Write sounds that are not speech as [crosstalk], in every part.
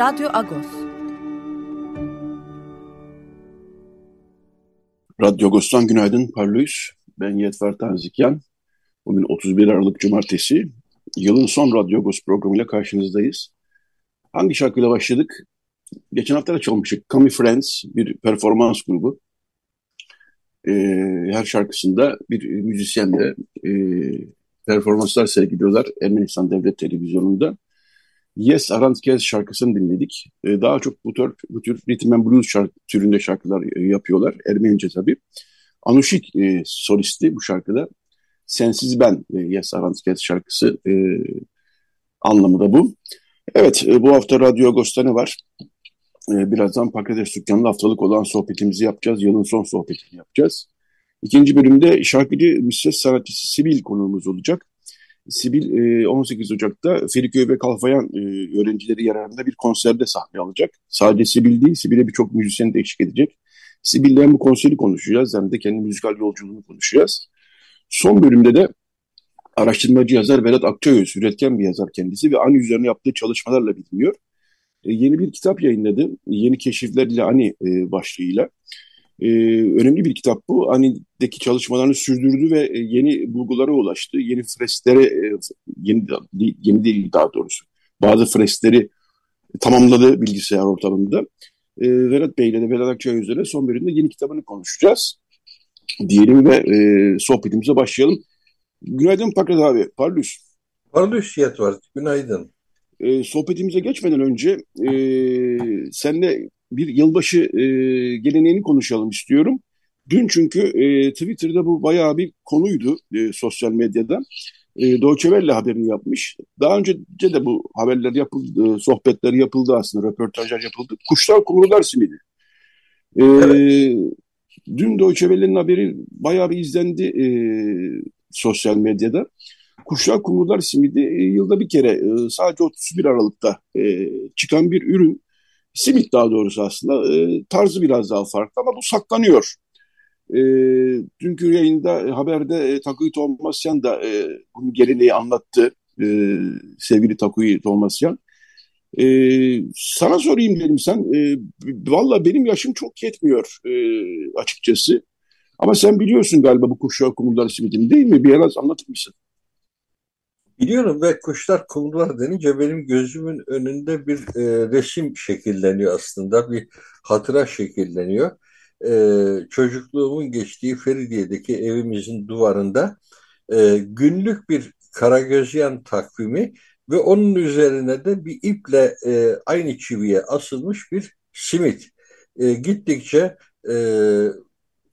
Radyo Agos. Radyo Agos'tan günaydın Parlıyız. Ben Yetver Tanzikyan. Bugün 31 Aralık Cumartesi. Yılın son Radyo Agos programıyla karşınızdayız. Hangi şarkıyla başladık? Geçen hafta da çalmıştık. Come Friends bir performans grubu. Ee, her şarkısında bir müzisyenle e, performanslar sergiliyorlar Ermenistan Devlet Televizyonu'nda. Yes Arantkez şarkısını dinledik. E, daha çok bu tür, bu tür rhythm and blues şarkı, türünde şarkılar e, yapıyorlar. Ermenice tabii. Anushik e, solisti bu şarkıda. Sensiz Ben e, Yes Arantkez şarkısı e, anlamı da bu. Evet e, bu hafta Radyo Agos'ta ne var? E, birazdan Pakrates Dükkanı'nda haftalık olan sohbetimizi yapacağız. Yılın son sohbetini yapacağız. İkinci bölümde şarkıcı müses sanatçısı Sibil konuğumuz olacak. Sibil 18 Ocak'ta Feriköy ve Kalfayan öğrencileri yararında bir konserde sahne alacak. Sadece Sibil değil, Sibil'e birçok müzisyen de eşlik edecek. Sibil'le hem bu konseri konuşacağız hem de kendi müzikal yolculuğunu konuşacağız. Son bölümde de araştırmacı yazar Vedat Akçayöz, üretken bir yazar kendisi ve Ani üzerine yaptığı çalışmalarla biliniyor. yeni bir kitap yayınladı. Yeni keşiflerle Ani başlığıyla. Ee, önemli bir kitap bu. Ani'deki çalışmalarını sürdürdü ve e, yeni bulgulara ulaştı. Yeni fresklere, e, yeni, yeni değil daha doğrusu, bazı freskleri tamamladı bilgisayar ortamında. E, Vedat Bey ile de Vedat Akçay üzerine son bölümde yeni kitabını konuşacağız. Diyelim ve e, sohbetimize başlayalım. Günaydın Pakrat abi, Parlus. Parlus var. günaydın. E, sohbetimize geçmeden önce e, senle bir yılbaşı e, geleneğini konuşalım istiyorum. Dün çünkü e, Twitter'da bu bayağı bir konuydu e, sosyal medyada. E, Deutsche Welle haberini yapmış. Daha önce de bu haberler yapıldı, sohbetler yapıldı aslında, röportajlar yapıldı. Kuşlar kumrular simidi. E, evet. Dün Deutsche Welle'nin haberi bayağı bir izlendi e, sosyal medyada. Kuşlar kumrular simidi e, yılda bir kere e, sadece 31 Aralık'ta e, çıkan bir ürün. Simit daha doğrusu aslında. E, tarzı biraz daha farklı ama bu saklanıyor. E, dünkü yayında haberde e, Takuyi Tomasyan da e, bunun geleneği anlattı. E, sevgili Takuyi Tomasyan. E, sana sorayım dedim sen. E, Valla benim yaşım çok yetmiyor e, açıkçası. Ama sen biliyorsun galiba bu kuşağı kumrular simidini değil mi? Bir biraz anlatır mısın? Biliyorum ve kuşlar kumrular denince benim gözümün önünde bir e, resim şekilleniyor aslında. Bir hatıra şekilleniyor. E, çocukluğumun geçtiği Feridiye'deki evimizin duvarında e, günlük bir Karagözyan takvimi ve onun üzerine de bir iple e, aynı çiviye asılmış bir simit. E, gittikçe e,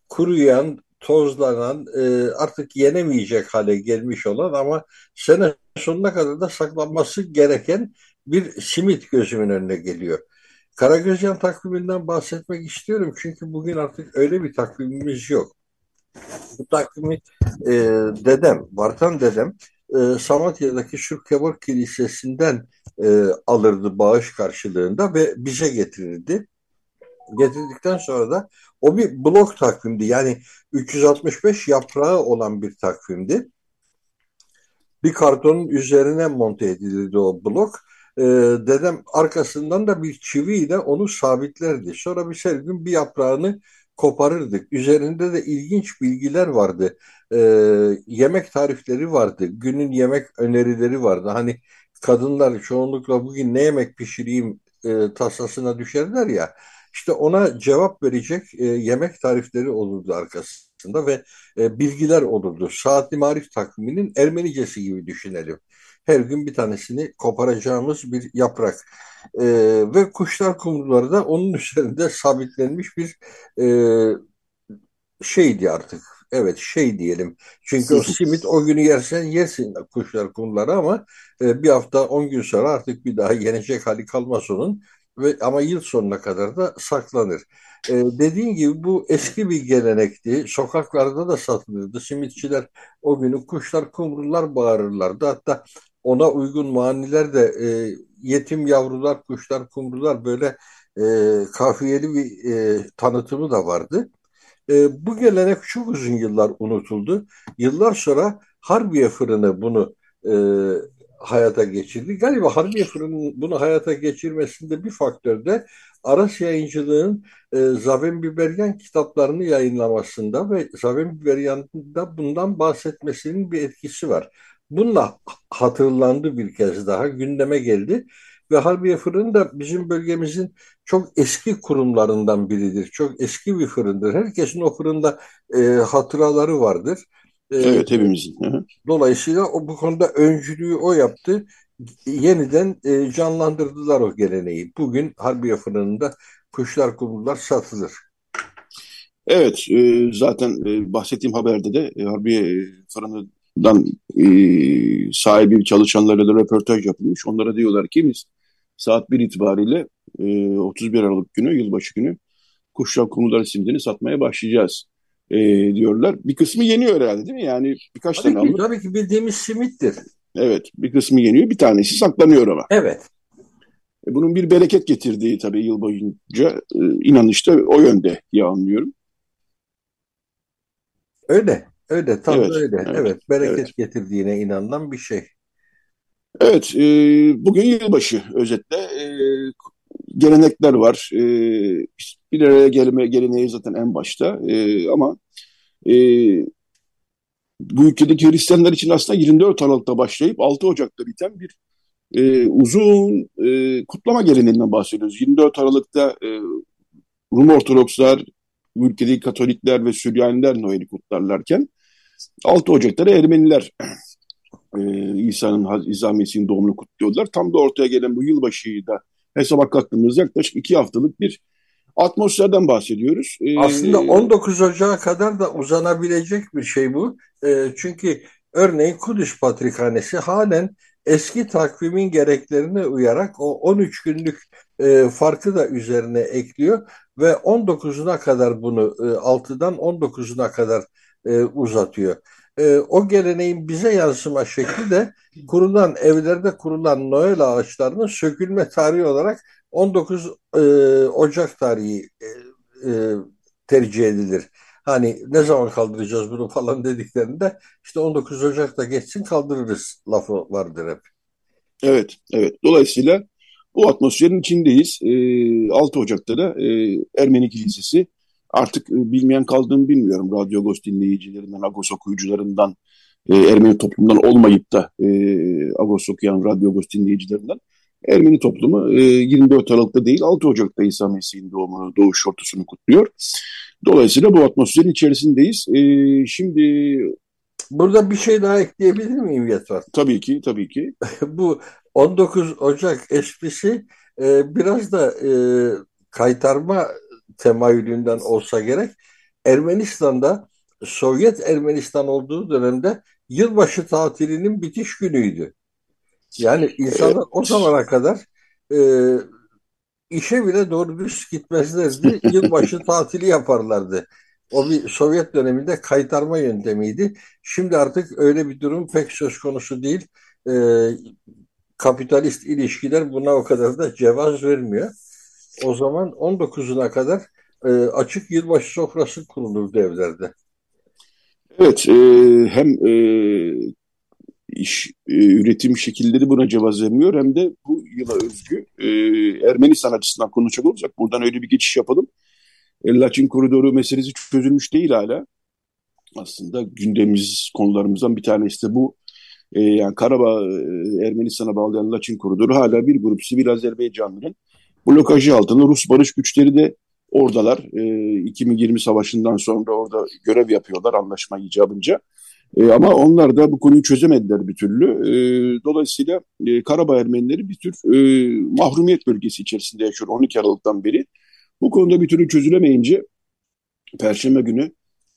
kuruyan, tozlanan, e, artık yenemeyecek hale gelmiş olan ama sene sonuna kadar da saklanması gereken bir simit gözümün önüne geliyor. Karagözyan takviminden bahsetmek istiyorum çünkü bugün artık öyle bir takvimimiz yok. Bu takvimi e, dedem, Vartan dedem e, Samatya'daki Şürkebor Kilisesi'nden e, alırdı bağış karşılığında ve bize getirirdi. Getirdikten sonra da o bir blok takvimdi. Yani 365 yaprağı olan bir takvimdi. Bir kartonun üzerine monte edilirdi o blok. Ee, dedem arkasından da bir çiviyle onu sabitlerdi. Sonra bir her gün bir yaprağını koparırdık. Üzerinde de ilginç bilgiler vardı. Ee, yemek tarifleri vardı. Günün yemek önerileri vardı. Hani kadınlar çoğunlukla bugün ne yemek pişireyim e, tasasına düşerler ya. İşte ona cevap verecek e, yemek tarifleri olurdu arkasında ve e, bilgiler olurdu. Saatli Marif takviminin Ermenicesi gibi düşünelim. Her gün bir tanesini koparacağımız bir yaprak. E, ve kuşlar kumruları da onun [laughs] üzerinde sabitlenmiş bir e, şeydi artık. Evet şey diyelim. Çünkü o simit o günü yersen yersin kuşlar kumları ama e, bir hafta on gün sonra artık bir daha yenecek hali kalmaz onun. Ve, ama yıl sonuna kadar da saklanır. E, dediğin gibi bu eski bir gelenekti. Sokaklarda da satılırdı. Simitçiler o günü kuşlar kumrular bağırırlardı. Hatta ona uygun maniler de e, yetim yavrular, kuşlar, kumrular böyle e, kafiyeli bir e, tanıtımı da vardı. E, bu gelenek çok uzun yıllar unutuldu. Yıllar sonra Harbiye Fırını bunu e, hayata geçirdi. Galiba Harbiye Fırı'nın bunu hayata geçirmesinde bir faktör de Aras Yayıncılığın e, Zaven Biberyan kitaplarını yayınlamasında ve Zaven Biberyan'da bundan bahsetmesinin bir etkisi var. Bununla hatırlandı bir kez daha, gündeme geldi. Ve Harbiye Fırın da bizim bölgemizin çok eski kurumlarından biridir. Çok eski bir fırındır. Herkesin o fırında e, hatıraları vardır. E, evet hepimizin. Dolayısıyla o bu konuda öncülüğü o yaptı. Yeniden e, canlandırdılar o geleneği. Bugün Harbiye Fırını'nda kuşlar kumrular satılır. Evet, e, zaten e, bahsettiğim haberde de e, Harbiye Fırını'dan e, sahibi çalışanlarla da röportaj yapılmış. Onlara diyorlar ki biz saat 1 itibariyle e, 31 Aralık günü, yılbaşı günü Kuşlar Kumrular simidini satmaya başlayacağız e, diyorlar. Bir kısmı yeniyor herhalde değil mi? Yani birkaç tabii tane ki, Tabii ki bildiğimiz simittir. Evet, bir kısmı yeniyor, bir tanesi saklanıyor ama. Evet. E, bunun bir bereket getirdiği tabii yıl boyunca e, inanışta o yönde diye anlıyorum. Öyle, öyle, tam evet, öyle. Evet, evet bereket evet. getirdiğine inanılan bir şey. Evet, e, bugün yılbaşı özetle. E, gelenekler var. E, bir araya gelme geleneği zaten en başta. E, ama e, bu ülkedeki Hristiyanlar için aslında 24 Aralık'ta başlayıp 6 Ocak'ta biten bir e, uzun e, kutlama geleneğinden bahsediyoruz. 24 Aralık'ta e, Rum Ortodokslar, ülkedeki Katolikler ve Süryaniler Noel'i kutlarlarken 6 Ocak'ta da Ermeniler e, İsa'nın İsa Mesih'in doğumunu kutluyorlar. Tam da ortaya gelen bu yılbaşıyı da hesaba kattığımız yaklaşık iki haftalık bir atmosferden bahsediyoruz. Ee, Aslında 19 Ocak'a kadar da uzanabilecek bir şey bu. E, çünkü örneğin Kudüs Patrikhanesi halen eski takvimin gereklerine uyarak o 13 günlük e, farkı da üzerine ekliyor ve 19'una kadar bunu e, 6'dan 19'una kadar e, uzatıyor e, o geleneğin bize yansıma şekli de kurulan evlerde kurulan Noel ağaçlarının sökülme tarihi olarak 19 e, Ocak tarihi e, e, tercih edilir. Hani ne zaman kaldıracağız bunu falan dediklerinde işte 19 Ocak'ta geçsin kaldırırız lafı vardır hep. Evet, evet. Dolayısıyla bu atmosferin içindeyiz. E, 6 Ocak'ta da e, Ermeni Kilisesi Artık e, bilmeyen kaldığını bilmiyorum. Radyo Agos dinleyicilerinden, Agos okuyucularından, e, Ermeni toplumdan olmayıp da e, Agos okuyan Radyo Agos dinleyicilerinden. Ermeni toplumu e, 24 Aralık'ta değil 6 Ocak'ta İsa Mesih'in doğumunu, doğuş şortusunu kutluyor. Dolayısıyla bu atmosferin içerisindeyiz. E, şimdi Burada bir şey daha ekleyebilir miyim Yetvar? Tabii ki, tabii ki. [laughs] bu 19 Ocak esprisi e, biraz da e, kaytarma temayülünden olsa gerek Ermenistan'da Sovyet Ermenistan olduğu dönemde yılbaşı tatilinin bitiş günüydü. Yani insanlar o zamana kadar e, işe bile doğru düz gitmezlerdi. [laughs] Yılbaşı tatili yaparlardı. O bir Sovyet döneminde kaytarma yöntemiydi. Şimdi artık öyle bir durum pek söz konusu değil. E, kapitalist ilişkiler buna o kadar da cevaz vermiyor. O zaman 19'una kadar e, açık yılbaşı sofrası kurulurdu evlerde. Evet, e, hem e, iş e, üretim şekilleri buna cevaz vermiyor hem de bu yıla özgü e, Ermenistan açısından konuşacak olacak. Buradan öyle bir geçiş yapalım. E, Laçin koridoru meselesi çözülmüş değil hala. Aslında gündemimiz konularımızdan bir tanesi de bu. E, yani Karabağ e, Ermenistan'a bağlayan Laçin koridoru hala bir grup sivil Azerbaycanlıların blokajı altında Rus barış güçleri de oradalar. E, 2020 savaşından sonra orada görev yapıyorlar anlaşma icabınca. E, ama onlar da bu konuyu çözemediler bir türlü. E, dolayısıyla e, Karabağ Ermenileri bir tür e, mahrumiyet bölgesi içerisinde yaşıyor 12 Aralık'tan beri. Bu konuda bir türlü çözülemeyince Perşembe günü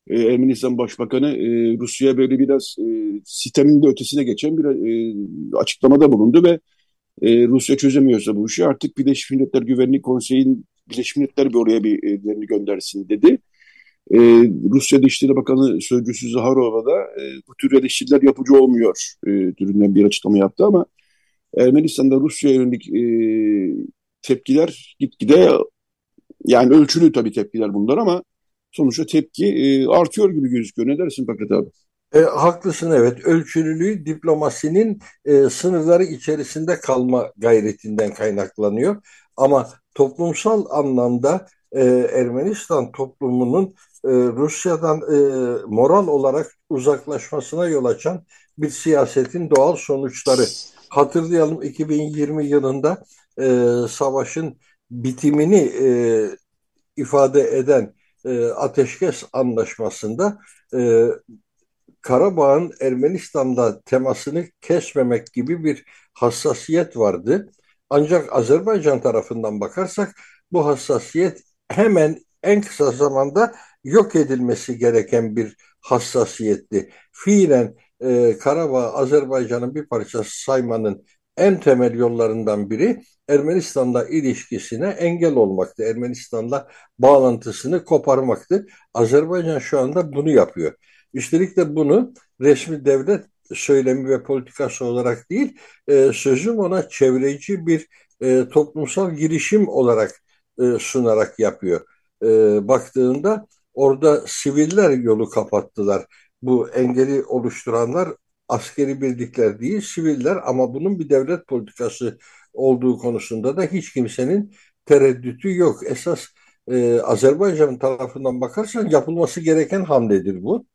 e, Ermenistan Başbakanı e, Rusya'ya böyle biraz e, sistemin de ötesine geçen bir e, açıklamada bulundu ve e, Rusya çözemiyorsa bu işi artık Birleşmiş Milletler Güvenlik Konseyi'nin Birleşmiş Milletler bir oraya birilerini göndersin dedi. E, Rusya Dışişleri Bakanı Sözcüsü Zaharova da e, bu tür eleştiriler yapıcı olmuyor e, türünden bir açıklama yaptı ama Ermenistan'da Rusya yönelik e, tepkiler gitgide yani ölçülü tabii tepkiler bunlar ama sonuçta tepki e, artıyor gibi gözüküyor. Ne dersin Fakat abi? E, haklısın evet. Ölçülülüğü diplomasinin e, sınırları içerisinde kalma gayretinden kaynaklanıyor. Ama toplumsal anlamda e, Ermenistan toplumunun e, Rusya'dan e, moral olarak uzaklaşmasına yol açan bir siyasetin doğal sonuçları. Hatırlayalım 2020 yılında e, savaşın bitimini e, ifade eden e, ateşkes anlaşmasında e, Karabağ'ın Ermenistan'da temasını kesmemek gibi bir hassasiyet vardı. Ancak Azerbaycan tarafından bakarsak bu hassasiyet hemen en kısa zamanda yok edilmesi gereken bir hassasiyetti. Fiilen e, Karabağ Azerbaycan'ın bir parçası saymanın en temel yollarından biri Ermenistan'la ilişkisine engel olmaktı. Ermenistan'la bağlantısını koparmaktı. Azerbaycan şu anda bunu yapıyor. Üstelik de bunu resmi devlet söylemi ve politikası olarak değil, e, sözüm ona çevreci bir e, toplumsal girişim olarak e, sunarak yapıyor. E, baktığında orada siviller yolu kapattılar. Bu engeli oluşturanlar askeri birlikler değil, siviller ama bunun bir devlet politikası olduğu konusunda da hiç kimsenin tereddütü yok. Esas e, Azerbaycan tarafından bakarsan yapılması gereken hamledir bu.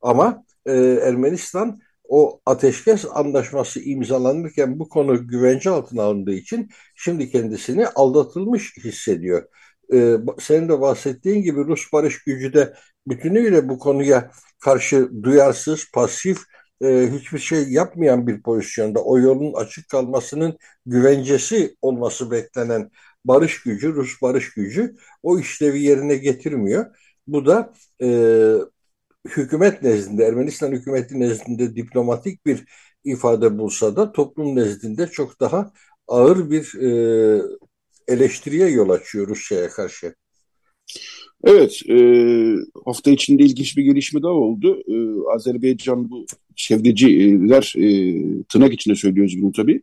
Ama e, Ermenistan o ateşkes anlaşması imzalanırken bu konu güvence altına alındığı için şimdi kendisini aldatılmış hissediyor. Ee, senin de bahsettiğin gibi Rus barış gücü de bütünüyle bu konuya karşı duyarsız, pasif, e, hiçbir şey yapmayan bir pozisyonda o yolun açık kalmasının güvencesi olması beklenen barış gücü, Rus barış gücü o işlevi yerine getirmiyor. Bu da e, hükümet nezdinde, Ermenistan hükümeti nezdinde diplomatik bir ifade bulsa da toplum nezdinde çok daha ağır bir e, eleştiriye yol açıyor Rusya'ya karşı. Evet, e, hafta içinde ilginç bir gelişme daha oldu. E, Azerbaycan bu çevreciler, e, tırnak içinde söylüyoruz bunu tabii,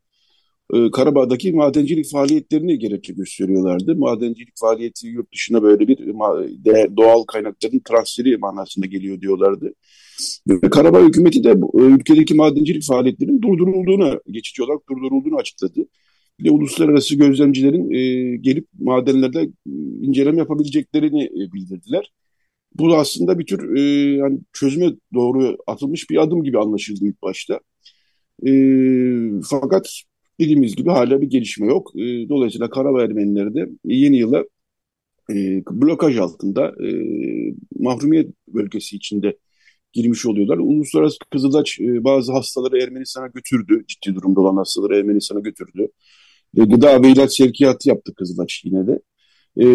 e, Karabağ'daki madencilik faaliyetlerini gerekçe gösteriyorlardı. Madencilik faaliyeti yurt dışına böyle bir doğal kaynakların transferi manasında geliyor diyorlardı. Ve Karabağ hükümeti de e, ülkedeki madencilik faaliyetlerinin durdurulduğunu, geçici olarak durdurulduğunu açıkladı. Bir de uluslararası gözlemcilerin e, gelip madenlerde e, inceleme yapabileceklerini bildirdiler. Bu aslında bir tür e, yani çözüme doğru atılmış bir adım gibi anlaşıldı ilk başta. E, fakat dediğimiz gibi hala bir gelişme yok. E, dolayısıyla Karabağ Ermenileri de yeni yıla e, blokaj altında e, mahrumiyet bölgesi içinde girmiş oluyorlar. Uluslararası Kızılaç e, bazı hastaları Ermenistan'a götürdü. Ciddi durumda olan hastaları Ermenistan'a götürdü. Gıda ve ilaç sevkiyatı yaptı Kızılaç yine de. E,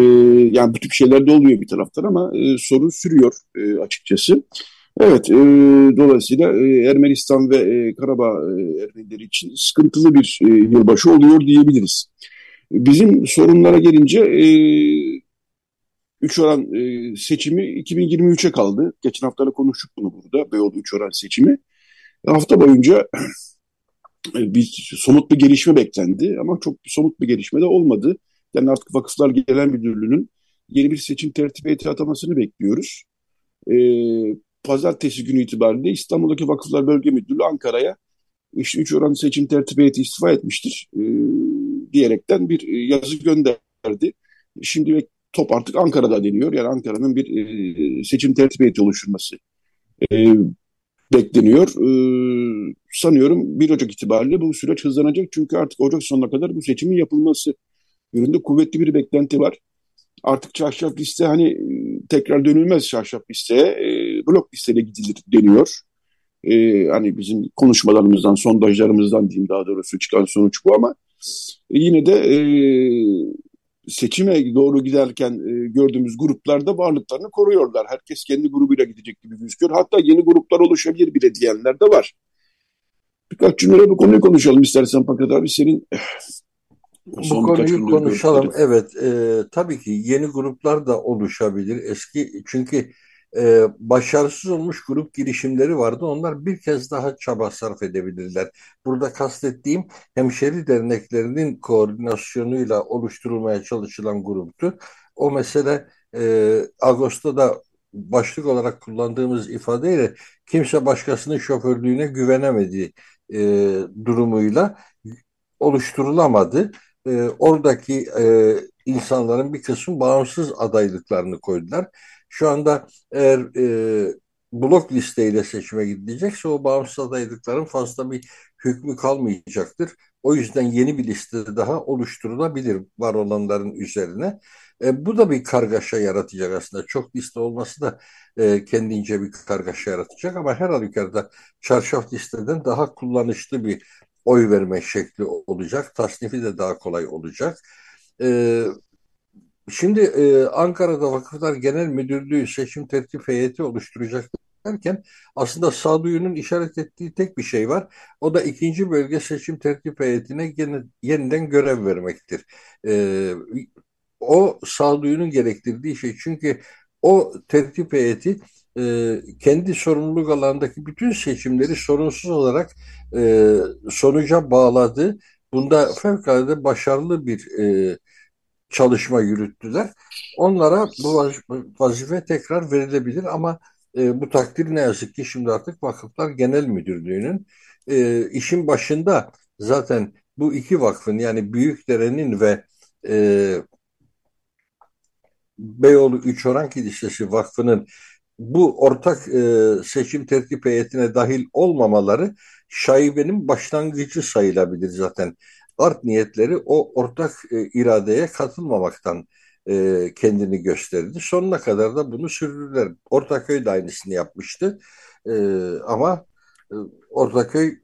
yani bu tip şeyler de oluyor bir taraftan ama sorun sürüyor e, açıkçası. Evet, e, dolayısıyla e, Ermenistan ve e, Karabağ e, Ermenileri için sıkıntılı bir e, yılbaşı oluyor diyebiliriz. Bizim sorunlara gelince e, üç oran e, seçimi 2023'e kaldı. Geçen hafta da konuştuk bunu burada, Beyoğlu üç oran seçimi. Hafta boyunca e, bir somut bir gelişme beklendi ama çok bir somut bir gelişme de olmadı. Yani artık Vakıflar Genel Müdürlüğü'nün yeni bir seçim tertip heyeti atamasını bekliyoruz. E, pazartesi günü itibariyle İstanbul'daki Vakıflar Bölge Müdürlüğü Ankara'ya işte üç oran seçim tertip heyeti istifa etmiştir e, diyerekten bir e, yazı gönderdi. Şimdi top artık Ankara'da deniyor. Yani Ankara'nın bir e, seçim tertip heyeti oluşturması e, bekleniyor. E, sanıyorum 1 Ocak itibariyle bu süreç hızlanacak. Çünkü artık Ocak sonuna kadar bu seçimin yapılması yönünde kuvvetli bir beklenti var. Artık çarşaf liste hani tekrar dönülmez çarşaf listeye. E, blok listeyle gidilir deniyor. E, hani bizim konuşmalarımızdan, sondajlarımızdan diyeyim daha doğrusu çıkan sonuç bu ama e, yine de e, seçime doğru giderken e, gördüğümüz gruplarda varlıklarını koruyorlar. Herkes kendi grubuyla gidecek gibi gözüküyor. Hatta yeni gruplar oluşabilir bile diyenler de var. Birkaç cümle bu konuyu konuşalım istersen Fakat abi. Senin bu konuyu konuşalım. Evet, e, tabii ki yeni gruplar da oluşabilir. Eski çünkü e, başarısız olmuş grup girişimleri vardı. Onlar bir kez daha çaba sarf edebilirler. Burada kastettiğim hemşeri derneklerinin koordinasyonuyla oluşturulmaya çalışılan gruptu. O mesele e, Ağustos'ta başlık olarak kullandığımız ifadeyle kimse başkasının şoförlüğüne güvenemedi e, durumuyla oluşturulamadı. E, oradaki e, insanların bir kısmı bağımsız adaylıklarını koydular. Şu anda eğer e, blok listeyle seçime gidilecekse o bağımsız adaylıkların fazla bir hükmü kalmayacaktır. O yüzden yeni bir liste daha oluşturulabilir var olanların üzerine. E, bu da bir kargaşa yaratacak aslında. Çok liste olması da e, kendince bir kargaşa yaratacak ama her halükarda çarşaf listeden daha kullanışlı bir oy verme şekli olacak. Tasnifi de daha kolay olacak. E, Şimdi e, Ankara'da Vakıflar Genel Müdürlüğü seçim tertip heyeti oluşturacak derken aslında sağduyunun işaret ettiği tek bir şey var. O da ikinci bölge seçim tertip heyetine yeni, yeniden görev vermektir. E, o sağduyunun gerektirdiği şey çünkü o tertip heyeti e, kendi sorumluluk alanındaki bütün seçimleri sorunsuz olarak e, sonuca bağladı. Bunda fevkalade başarılı bir e, çalışma yürüttüler. Onlara bu vazife tekrar verilebilir ama e, bu takdir ne yazık ki şimdi artık Vakıflar Genel Müdürlüğü'nün e, işin başında zaten bu iki vakfın yani Büyükdere'nin ve e, Beyoğlu Üçoran Kilisesi Vakfı'nın bu ortak e, seçim tertip heyetine dahil olmamaları şaibenin başlangıcı sayılabilir zaten art niyetleri o ortak e, iradeye katılmamaktan e, kendini gösterdi. Sonuna kadar da bunu sürdürdüler. Ortaköy de aynısını yapmıştı. E, ama e, Ortaköy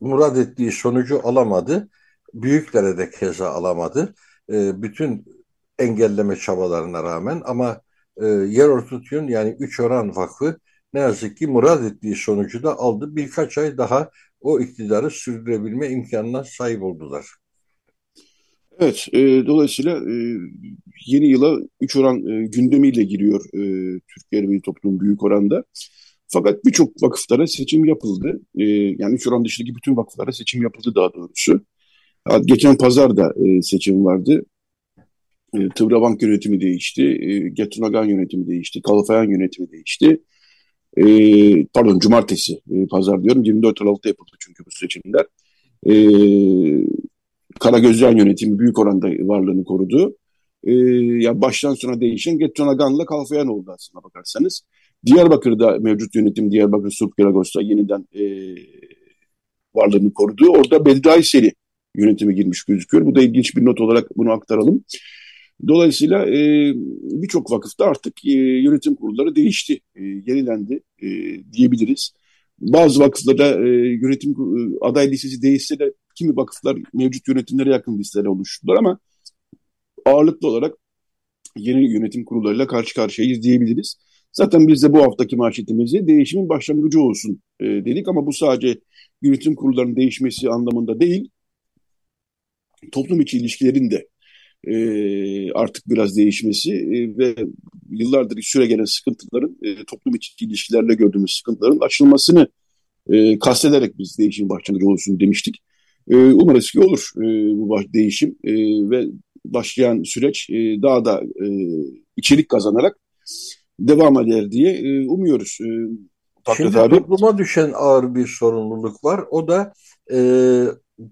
murad ettiği sonucu alamadı. Büyüklere de keza alamadı. E, bütün engelleme çabalarına rağmen ama e, Yerortutun yani Üç Oran Vakfı ne yazık ki murad ettiği sonucu da aldı. Birkaç ay daha o iktidarı sürdürebilme imkanına sahip oldular. Evet, e, dolayısıyla e, yeni yıla üç oran e, gündemiyle giriyor e, Türkiye Ermeni toplum büyük oranda. Fakat birçok vakıflara seçim yapıldı. E, yani üç oran dışındaki bütün vakıflara seçim yapıldı daha doğrusu. Geçen pazar da e, seçim vardı. E, yönetimi değişti, e, yönetimi değişti, Kalfayan yönetimi değişti e, pardon cumartesi e, pazar diyorum 24 Aralık'ta yapıldı çünkü bu seçimler. E, Karagözcan yönetimi büyük oranda varlığını korudu. E, ya baştan sona değişen Gettonagan'la Kalfayan oldu aslında bakarsanız. Diyarbakır'da mevcut yönetim Diyarbakır Surp yeniden e, varlığını korudu. Orada Bedri Ayseli yönetimi girmiş gözüküyor. Bu da ilginç bir not olarak bunu aktaralım. Dolayısıyla e, birçok vakıfta artık e, yönetim kurulları değişti, e, yenilendi e, diyebiliriz. Bazı vakıflarda e, yönetim e, aday listesi değişse de kimi vakıflar mevcut yönetimlere yakın listeler oluşturdular ama ağırlıklı olarak yeni yönetim kurullarıyla karşı karşıyayız diyebiliriz. Zaten biz de bu haftaki manşetimizi değişimin başlangıcı olsun e, dedik ama bu sadece yönetim kurullarının değişmesi anlamında değil, toplum içi ilişkilerin de e, artık biraz değişmesi e, ve yıllardır süre gelen sıkıntıların e, toplum içi ilişkilerle gördüğümüz sıkıntıların açılmasını e, kastederek biz değişim başlangıcı olsun demiştik. E, umarız ki olur e, bu baş, değişim e, ve başlayan süreç e, daha da e, içerik kazanarak devam eder diye e, umuyoruz. E, Şimdi abi. topluma düşen ağır bir sorumluluk var. O da e,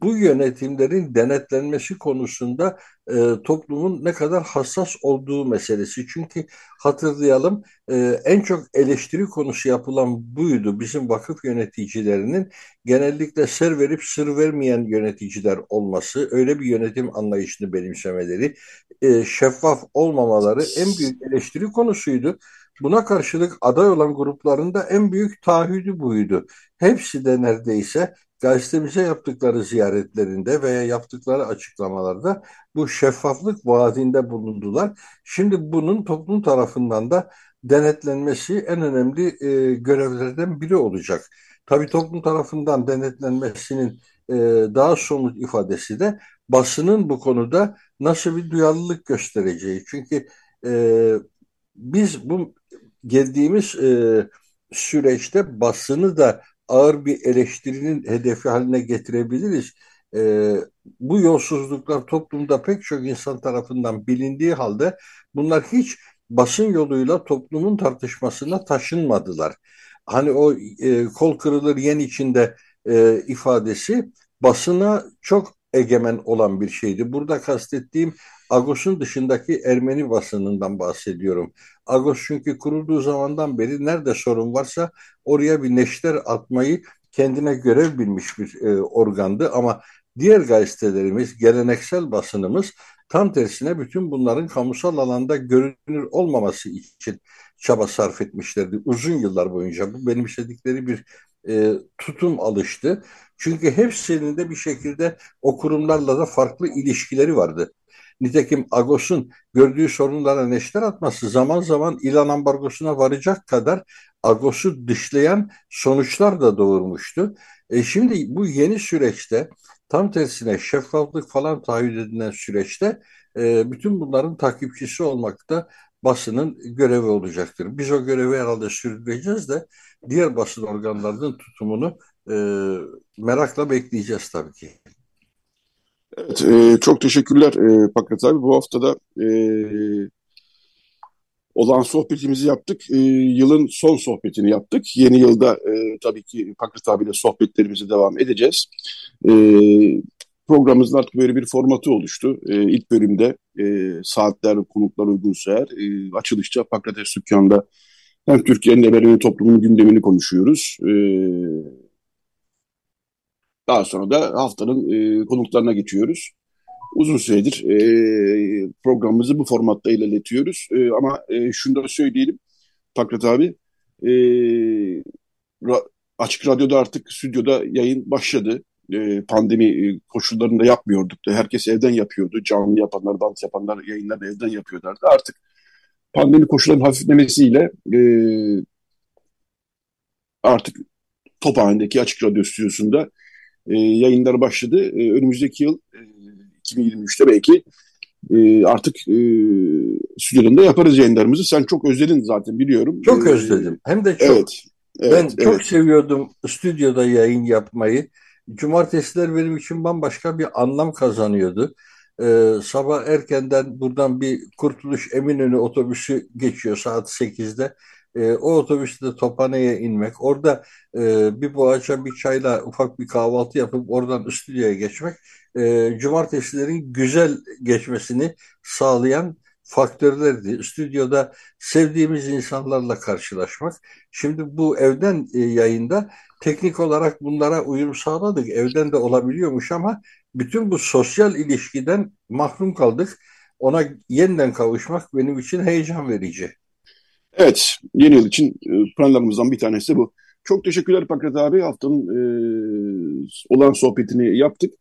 bu yönetimlerin denetlenmesi konusunda e, toplumun ne kadar hassas olduğu meselesi. Çünkü hatırlayalım e, en çok eleştiri konusu yapılan buydu. Bizim vakıf yöneticilerinin genellikle ser verip sır vermeyen yöneticiler olması, öyle bir yönetim anlayışını benimsemeleri, e, şeffaf olmamaları en büyük eleştiri konusuydu. Buna karşılık aday olan grupların da en büyük taahhüdü buydu. Hepsi de neredeyse gazetemize yaptıkları ziyaretlerinde veya yaptıkları açıklamalarda bu şeffaflık vaadinde bulundular. Şimdi bunun toplum tarafından da denetlenmesi en önemli e, görevlerden biri olacak. Tabii toplum tarafından denetlenmesinin e, daha somut ifadesi de basının bu konuda nasıl bir duyarlılık göstereceği. Çünkü e, biz bu geldiğimiz e, süreçte basını da ağır bir eleştirinin hedefi haline getirebiliriz. E, bu yolsuzluklar toplumda pek çok insan tarafından bilindiği halde bunlar hiç basın yoluyla toplumun tartışmasına taşınmadılar. Hani o e, kol kırılır yen içinde e, ifadesi basına çok egemen olan bir şeydi. Burada kastettiğim Agos'un dışındaki Ermeni basınından bahsediyorum. Agos çünkü kurulduğu zamandan beri nerede sorun varsa oraya bir neşter atmayı kendine görev bilmiş bir e, organdı ama diğer gazetelerimiz, geleneksel basınımız tam tersine bütün bunların kamusal alanda görünür olmaması için çaba sarf etmişlerdi uzun yıllar boyunca. Bu benimsedikleri bir e, tutum alıştı. Çünkü hepsinin de bir şekilde o kurumlarla da farklı ilişkileri vardı. Nitekim Agos'un gördüğü sorunlara neşter atması zaman zaman ilan ambargosuna varacak kadar Agos'u dışlayan sonuçlar da doğurmuştu. E şimdi bu yeni süreçte tam tersine şeffaflık falan taahhüt edilen süreçte e, bütün bunların takipçisi olmakta basının görevi olacaktır. Biz o görevi herhalde sürdüreceğiz de diğer basın organlarının tutumunu e, merakla bekleyeceğiz tabii ki. Evet, e, çok teşekkürler e, Pakrat abi. Bu hafta da e, olan sohbetimizi yaptık. E, yılın son sohbetini yaptık. Yeni yılda e, tabii ki Pakrat abiyle sohbetlerimize devam edeceğiz. E, programımızın artık böyle bir formatı oluştu. E, ilk bölümde e, saatler, konuklar uygunsa eğer e, açılışta Pakrates Dükkan'da hem Türkiye'nin hem Ermeni toplumunun gündemini konuşuyoruz. E, daha sonra da haftanın e, konuklarına geçiyoruz. Uzun süredir e, programımızı bu formatta ilerletiyoruz. E, ama e, şunu da söyleyelim Pakrat abi. E, ra, Açık Radyo'da artık stüdyoda yayın başladı. E, pandemi e, koşullarında yapmıyorduk herkes evden yapıyordu. Canlı yapanlar, dans yapanlar yayınları evden yapıyorlardı. Artık pandemi koşullarının hafiflemesiyle e, artık Tophane'deki Açık Radyo stüdyosunda e, yayınlar başladı. E, önümüzdeki yıl e, 2023'te belki e, artık e, stüdyonda yaparız yayınlarımızı. Sen çok özledin zaten biliyorum. Çok özledim. Hem de çok. Evet. Evet, ben evet. çok seviyordum stüdyoda yayın yapmayı. Cumartesiler benim için bambaşka bir anlam kazanıyordu. Ee, sabah erkenden buradan bir Kurtuluş Eminönü otobüsü geçiyor saat 8'de. E, o otobüste Tophane'ye inmek, orada e, bir boğaça bir çayla ufak bir kahvaltı yapıp oradan stüdyoya geçmek, e, cumartesilerin güzel geçmesini sağlayan faktörlerdi. Stüdyoda sevdiğimiz insanlarla karşılaşmak. Şimdi bu evden e, yayında teknik olarak bunlara uyum sağladık. Evden de olabiliyormuş ama bütün bu sosyal ilişkiden mahrum kaldık. Ona yeniden kavuşmak benim için heyecan verici. Evet, yeni yıl için e, planlarımızdan bir tanesi bu. Çok teşekkürler Pakrat abi. Haftanın e, olan sohbetini yaptık.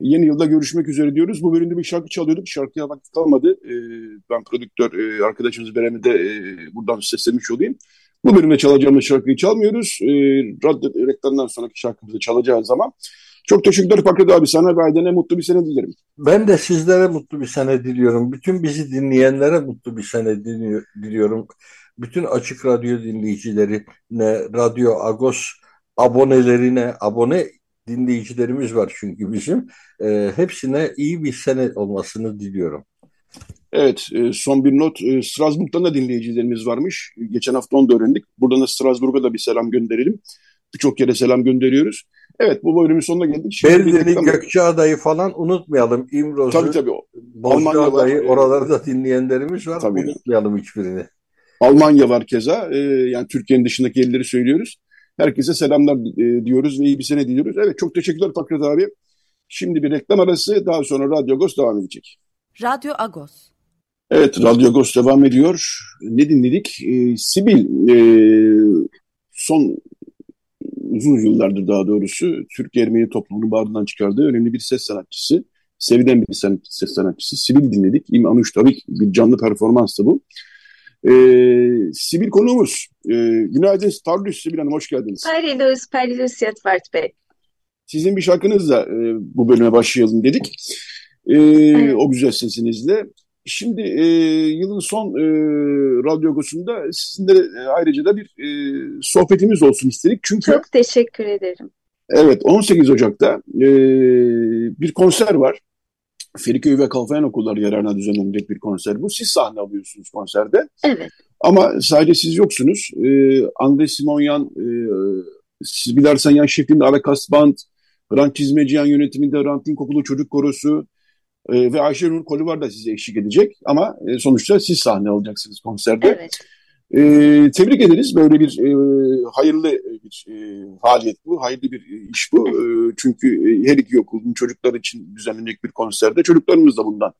Yeni yılda görüşmek üzere diyoruz. Bu bölümde bir şarkı çalıyorduk. Şarkıya vakit kalmadı. E, ben prodüktör e, arkadaşımız Beren'e de e, buradan seslenmiş olayım. Bu bölümde çalacağımız şarkıyı çalmıyoruz. E, radyo reklamdan sonraki şarkımızı çalacağız zaman. Çok teşekkürler Pakrat abi. Sana ve Ayden'e mutlu bir sene dilerim. Ben de sizlere mutlu bir sene diliyorum. Bütün bizi dinleyenlere mutlu bir sene diliyorum bütün Açık Radyo dinleyicilerine, Radyo Agos abonelerine, abone dinleyicilerimiz var çünkü bizim. E, hepsine iyi bir sene olmasını diliyorum. Evet, e, son bir not. E, Strasbourg'dan da dinleyicilerimiz varmış. Geçen hafta onu da öğrendik. Buradan da Strasbourg'a da bir selam gönderelim. Birçok yere selam gönderiyoruz. Evet, bu bölümün sonuna geldik. Berlin'i, Gökçeada'yı falan unutmayalım. İmroz'u, tabii, tabii. Bozcaada'yı, oralarda dinleyenlerimiz var. Tabii. Unutmayalım hiçbirini. Almanya var keza. E, yani Türkiye'nin dışındaki yerleri söylüyoruz. Herkese selamlar e, diyoruz ve iyi bir sene diliyoruz. Evet çok teşekkürler Fakret abi. Şimdi bir reklam arası daha sonra Radyo Agos devam edecek. Radyo Agos. Evet Radyo Agos devam ediyor. Ne dinledik? E, Sibil e, son uzun yıllardır daha doğrusu Türk Ermeni toplumunun bağrından çıkardığı önemli bir ses sanatçısı. Sevilen bir ses sanatçısı. Sibil dinledik. İm Anuş tabii bir canlı performanstı bu. Ee, Sibil konuğumuz. Ee, günaydın Parlus Sibil Hanım hoş geldiniz. Parlus, Parlus Yetvart Bey. Sizin bir şarkınızla e, bu bölüme başlayalım dedik. Ee, evet. O güzel sesinizle. Şimdi e, yılın son e, radyogosunda sizinle e, ayrıca da bir e, sohbetimiz olsun istedik. Çünkü Çok teşekkür ederim. Evet 18 Ocak'ta e, bir konser var. Feriköy ve Kalfayan Okulları yararına düzenlenecek bir konser bu. Siz sahne alıyorsunuz konserde. Evet. Ama sadece siz yoksunuz. E, Andre Simonyan, e, siz bilersen yan şeklinde Arakas Band, Hrant Çizmeciyan yönetiminde Hrant Dink Okulu Çocuk Korosu, e, ve Ayşe Nur Kolivar da size eşlik edecek ama e, sonuçta siz sahne alacaksınız konserde. Evet. E, tebrik ederiz. Böyle bir e, hayırlı bir e, faaliyet bu. Hayırlı bir iş bu. E, çünkü e, her iki okulun çocuklar için düzenlenecek bir konserde çocuklarımız da bundan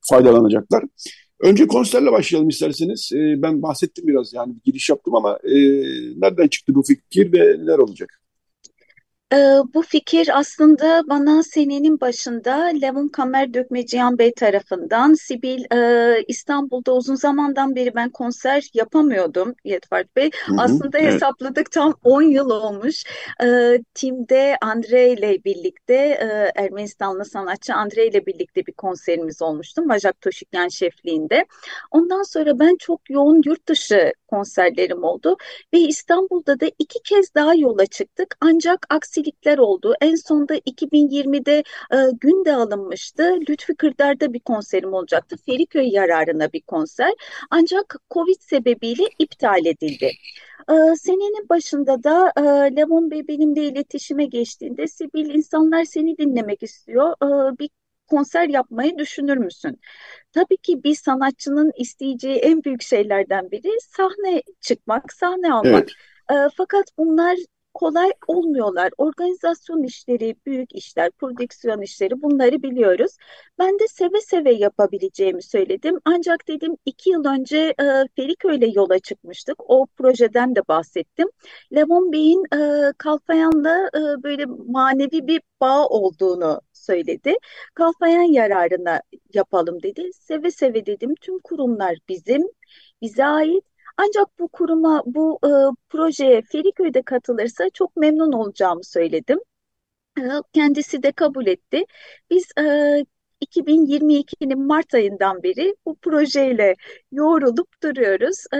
faydalanacaklar. Önce konserle başlayalım isterseniz. E, ben bahsettim biraz yani giriş yaptım ama e, nereden çıktı bu fikir ve neler olacak? Ee, bu fikir aslında bana senenin başında Levon Kamer Dökmeciyan Bey tarafından Sibil e, İstanbul'da uzun zamandan beri ben konser yapamıyordum Yetvart Bey. Hı hı, aslında evet. hesapladık tam 10 yıl olmuş. E, timde Andre ile birlikte e, Ermenistanlı sanatçı Andre ile birlikte bir konserimiz olmuştu. Majak Toşikyan şefliğinde. Ondan sonra ben çok yoğun yurt dışı konserlerim oldu ve İstanbul'da da iki kez daha yola çıktık. Ancak aksilikler oldu. En sonda 2020'de e, günde alınmıştı. Lütfi Kırdar'da bir konserim olacaktı. Feriköy yararına bir konser. Ancak Covid sebebiyle iptal edildi. Ee, senenin başında da e, Levon Bey benimle iletişime geçtiğinde Sibil insanlar seni dinlemek istiyor. Ee, bir konser yapmayı düşünür müsün? Tabii ki bir sanatçının isteyeceği en büyük şeylerden biri sahne çıkmak, sahne almak. Evet. E, fakat bunlar kolay olmuyorlar. Organizasyon işleri, büyük işler, prodüksiyon işleri bunları biliyoruz. Ben de seve seve yapabileceğimi söyledim. Ancak dedim iki yıl önce e, Feriköy'le yola çıkmıştık. O projeden de bahsettim. Levon Bey'in e, Kalfayan'la e, böyle manevi bir bağ olduğunu söyledi. Kalfayan yararına yapalım dedi. Seve seve dedim. Tüm kurumlar bizim, bize ait. Ancak bu kuruma, bu e, projeye Feriköy'de katılırsa çok memnun olacağımı söyledim. E, kendisi de kabul etti. Biz e, 2022'nin Mart ayından beri bu projeyle yoğrulup duruyoruz. E,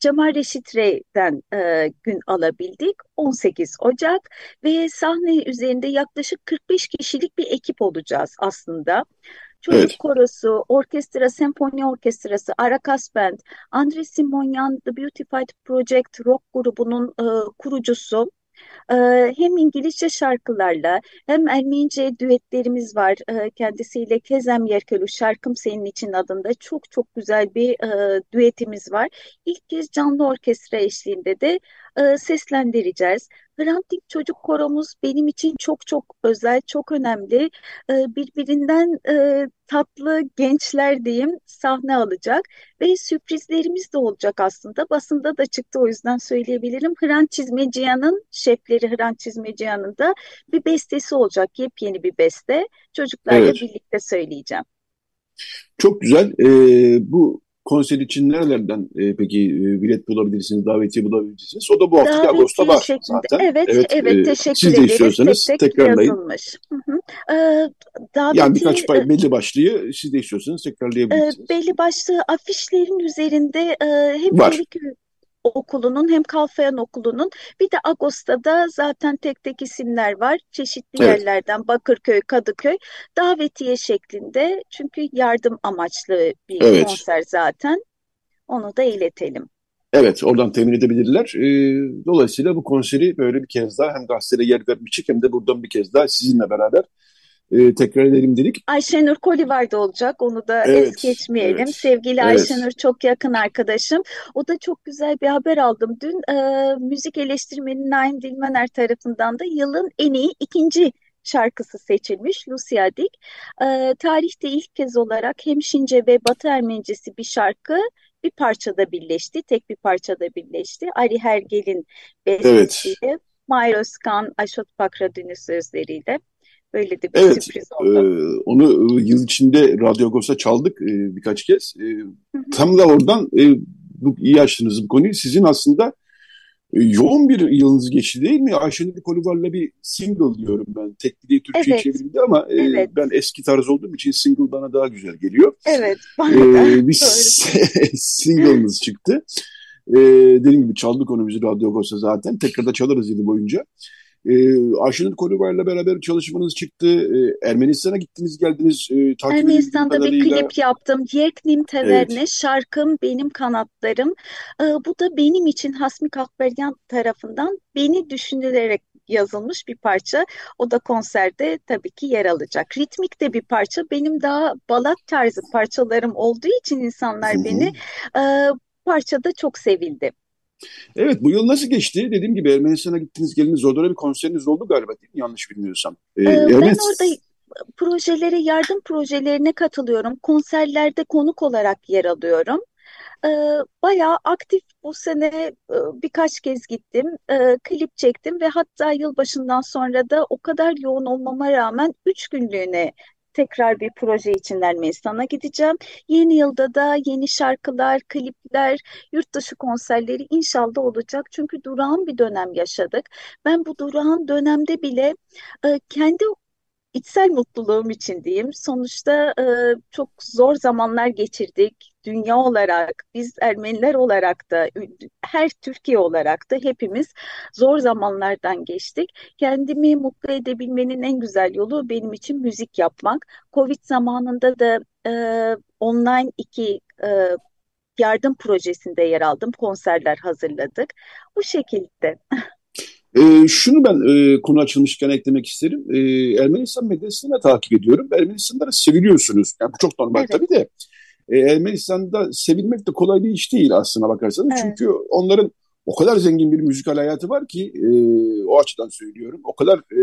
Cemal Reşit Rey'den e, gün alabildik 18 Ocak ve sahne üzerinde yaklaşık 45 kişilik bir ekip olacağız aslında. Çocuk evet. korosu, orkestra, senfoni orkestrası, Arakas Band, Andre Simonyan, The Beautified Project rock grubunun e, kurucusu. Ee, hem İngilizce şarkılarla hem Ermenice düetlerimiz var. Ee, kendisiyle Kezem Yerkelu Şarkım Senin için adında çok çok güzel bir e, düetimiz var. İlk kez canlı orkestra eşliğinde de e, seslendireceğiz. Hrant Çocuk Koromuz benim için çok çok özel, çok önemli. E, birbirinden e, tatlı gençler diyeyim sahne alacak ve sürprizlerimiz de olacak aslında. Basında da çıktı o yüzden söyleyebilirim. Hrant Çizmeciyan'ın, şefleri Hrant Çizmeciyan'ın da bir bestesi olacak. Yepyeni bir beste. Çocuklarla evet. birlikte söyleyeceğim. Çok güzel. Ee, bu konser için nerelerden e, peki e, bilet bulabilirsiniz, davetiye bulabilirsiniz? O da bu hafta Ağustos'ta var şeklinde. zaten. Evet, evet, evet e, teşekkür siz de istiyorsanız tek tek tekrarlayın. Yazılmış. Hı hı. Davetiye, yani birkaç pay, belli başlığı siz de istiyorsanız tekrarlayabilirsiniz. E, belli başlı afişlerin üzerinde e, hem var. Gerekiyor Okulu'nun hem Kalfayan Okulu'nun bir de Agos'ta zaten tek tek isimler var. Çeşitli evet. yerlerden Bakırköy, Kadıköy davetiye şeklinde çünkü yardım amaçlı bir evet. konser zaten. Onu da iletelim. Evet, oradan temin edebilirler. Ee, dolayısıyla bu konseri böyle bir kez daha hem gazetede yer vermiştik hem de buradan bir kez daha sizinle beraber e, tekrar edelim dedik. Ayşenur Kolivar'da olacak. Onu da evet, es geçmeyelim. Evet, Sevgili evet. Ayşenur çok yakın arkadaşım. O da çok güzel bir haber aldım. Dün e, müzik eleştirmeni Naim Dilmener tarafından da yılın en iyi ikinci şarkısı seçilmiş Lucia Dik. E, tarihte ilk kez olarak hem Şince ve Batı Ermenicesi bir şarkı bir parçada birleşti. Tek bir parçada birleşti. Ali Hergel'in bestesiyle. Evet Mahir Özkan, Aşot Pakradün'ün sözleriyle. Böyle de bir evet, sürpriz oldu. E, onu yıl içinde Radyo Agos'ta çaldık e, birkaç kez. E, tam da oradan e, bu iyi açtınız bu konuyu. Sizin aslında e, yoğun bir yılınız geçti değil mi? Ayşenil Kolivar'la bir single diyorum ben. Tek diye Türkçe evet. çevrildi ama e, evet. ben eski tarz olduğum için single bana daha güzel geliyor. Evet. Ee, bir [laughs] single'ınız çıktı. Ee, dediğim gibi çaldık onu bizi Radyo Agos'ta zaten. Tekrar da çalarız yıl boyunca. E, Ayşenur Kolivar'la beraber çalışmanız çıktı. E, Ermenistan'a gittiniz geldiniz. E, Ermenistan'da bir klip yaptım. Yeknim Teverne, evet. şarkım Benim Kanatlarım. E, bu da benim için Hasmi Kakberyan tarafından beni düşünülerek yazılmış bir parça. O da konserde tabii ki yer alacak. Ritmik de bir parça. Benim daha balat tarzı parçalarım olduğu için insanlar beni e, parçada çok sevildi. Evet bu yıl nasıl geçti? Dediğim gibi Ermenistan'a gittiniz geliniz orada bir konseriniz oldu galiba değil mi? Yanlış bilmiyorsam. Ee, ee, ben orada projelere, yardım projelerine katılıyorum. Konserlerde konuk olarak yer alıyorum. Ee, bayağı aktif bu sene e, birkaç kez gittim, e, klip çektim ve hatta yılbaşından sonra da o kadar yoğun olmama rağmen üç günlüğüne tekrar bir proje için Ermenistan'a gideceğim. Yeni yılda da yeni şarkılar, klipler, yurt dışı konserleri inşallah olacak. Çünkü durağan bir dönem yaşadık. Ben bu durağan dönemde bile e, kendi içsel mutluluğum için diyeyim. Sonuçta e, çok zor zamanlar geçirdik. Dünya olarak, biz Ermeniler olarak da, her Türkiye olarak da hepimiz zor zamanlardan geçtik. Kendimi mutlu edebilmenin en güzel yolu benim için müzik yapmak. Covid zamanında da e, online iki e, yardım projesinde yer aldım. Konserler hazırladık. Bu şekilde. [laughs] E, şunu ben e, konu açılmışken eklemek isterim. E, Ermenistan medyasını takip ediyorum. Ermenistan'da da seviliyorsunuz. Yani bu çok normal evet. tabii de. E, Ermenistan'da sevilmek de kolay bir iş değil aslına bakarsanız. Evet. Çünkü onların o kadar zengin bir müzikal hayatı var ki e, o açıdan söylüyorum. O kadar e,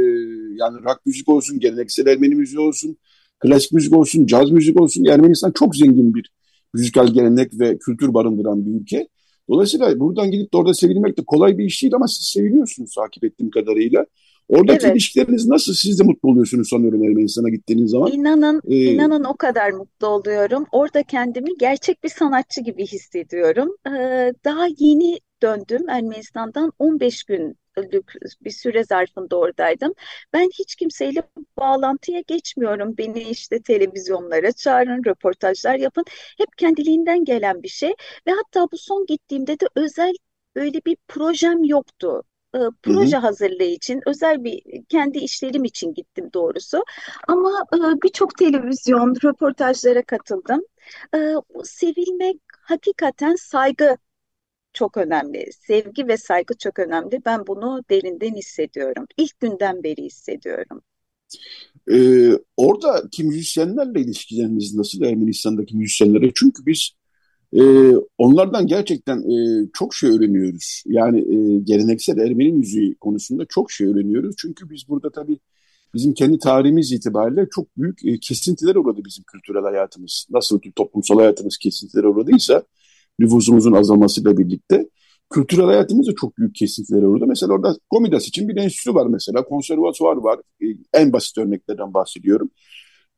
yani rock müzik olsun, geleneksel Ermeni müziği olsun, klasik müzik olsun, caz müzik olsun. Ermenistan çok zengin bir müzikal gelenek ve kültür barındıran bir ülke. Dolayısıyla buradan gidip de orada sevilmek de kolay bir iş değil ama siz seviliyorsunuz takip ettiğim kadarıyla. Oradaki evet. ilişkileriniz nasıl? Siz de mutlu oluyorsunuz sanıyorum Ermenistan'a gittiğiniz zaman. İnanın, ee, inanın o kadar mutlu oluyorum. Orada kendimi gerçek bir sanatçı gibi hissediyorum. Ee, daha yeni döndüm Ermenistan'dan 15 gün bir süre zarfında oradaydım. Ben hiç kimseyle bağlantıya geçmiyorum. Beni işte televizyonlara çağırın, röportajlar yapın. Hep kendiliğinden gelen bir şey. Ve hatta bu son gittiğimde de özel böyle bir projem yoktu e, proje hı hı. hazırlığı için özel bir kendi işlerim için gittim doğrusu. Ama e, birçok televizyon röportajlara katıldım. E, sevilmek hakikaten saygı çok önemli. Sevgi ve saygı çok önemli. Ben bunu derinden hissediyorum. İlk günden beri hissediyorum. Ee, oradaki müzisyenlerle ilişkileriniz nasıl Ermenistan'daki müzisyenlere? Çünkü biz e, onlardan gerçekten e, çok şey öğreniyoruz. Yani e, geleneksel Ermeni müziği konusunda çok şey öğreniyoruz. Çünkü biz burada tabii bizim kendi tarihimiz itibariyle çok büyük e, kesintiler uğradı bizim kültürel hayatımız. Nasıl ki toplumsal hayatımız kesintiler uğradıysa nüfusumuzun azalmasıyla birlikte kültürel hayatımızda çok büyük kesintiler orada. Mesela orada Komidas için bir enstitü var mesela, konservatuvar var. Ee, en basit örneklerden bahsediyorum.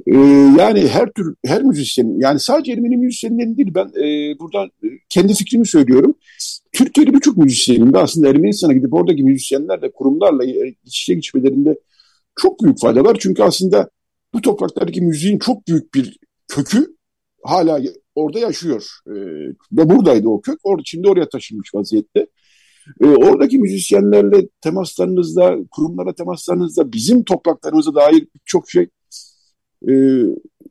Ee, yani her tür, her müzisyen, yani sadece Ermeni müzisyenlerin değil, ben e, buradan e, kendi fikrimi söylüyorum. Türkiye'de birçok müzisyenin de aslında Ermenistan'a gidip oradaki müzisyenlerle, kurumlarla e, iç içe geçmelerinde çok büyük fayda var. Çünkü aslında bu topraklardaki müziğin çok büyük bir kökü hala orada yaşıyor. E, ve buradaydı o kök. Orada şimdi oraya taşınmış vaziyette. E, oradaki müzisyenlerle temaslarınızda, kurumlara temaslarınızda bizim topraklarımıza dair çok şey e,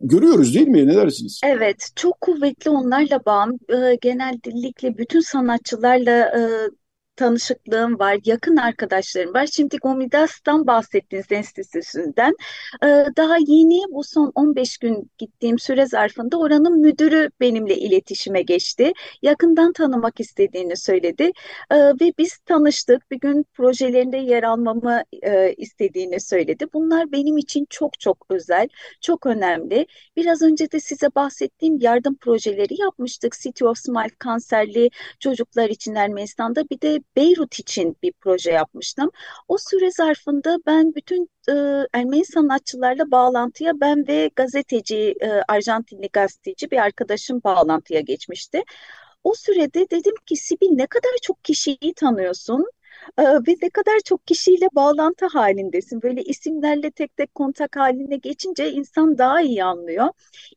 görüyoruz değil mi? Ne dersiniz? Evet, çok kuvvetli onlarla bağım. E, genellikle bütün sanatçılarla e, tanışıklığım var, yakın arkadaşlarım var. Şimdi Gomidas'tan bahsettiğiniz enstitüsünden. Ee, daha yeni bu son 15 gün gittiğim süre zarfında oranın müdürü benimle iletişime geçti. Yakından tanımak istediğini söyledi. Ee, ve biz tanıştık. Bir gün projelerinde yer almamı e, istediğini söyledi. Bunlar benim için çok çok özel, çok önemli. Biraz önce de size bahsettiğim yardım projeleri yapmıştık. City of Smile kanserli çocuklar için Ermenistan'da. Bir de Beyrut için bir proje yapmıştım. O süre zarfında ben bütün e, Ermeni sanatçılarla bağlantıya ben ve gazeteci, e, Arjantinli gazeteci bir arkadaşım bağlantıya geçmişti. O sürede dedim ki Sibil ne kadar çok kişiyi tanıyorsun ee, ve ne kadar çok kişiyle bağlantı halindesin. Böyle isimlerle tek tek kontak haline geçince insan daha iyi anlıyor.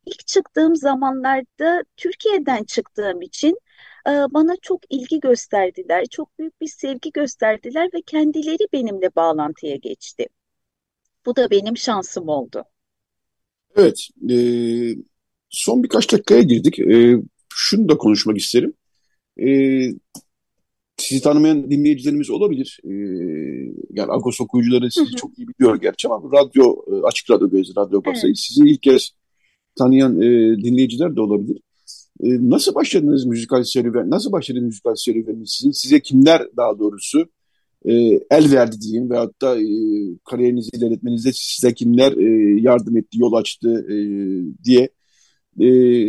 İlk çıktığım zamanlarda Türkiye'den çıktığım için e, bana çok ilgi gösterdiler, çok büyük bir sevgi gösterdiler ve kendileri benimle bağlantıya geçti. Bu da benim şansım oldu. Evet, e, son birkaç dakikaya girdik. E, şunu da konuşmak isterim. E, sizi tanımayan dinleyicilerimiz olabilir. E, yani Agos okuyucuları sizi hı hı. çok iyi biliyor gerçi ama radyo, açık radyo gözü, radyo basayı evet. sizi ilk kez tanıyan e, dinleyiciler de olabilir. E, nasıl başladınız müzikal serüven? Nasıl başladı müzikal serüveniniz sizin? Size kimler daha doğrusu e, el verdi diyeyim veyahut da e, kariyerinizi ilerletmenizde size kimler e, yardım etti, yol açtı e, diye e,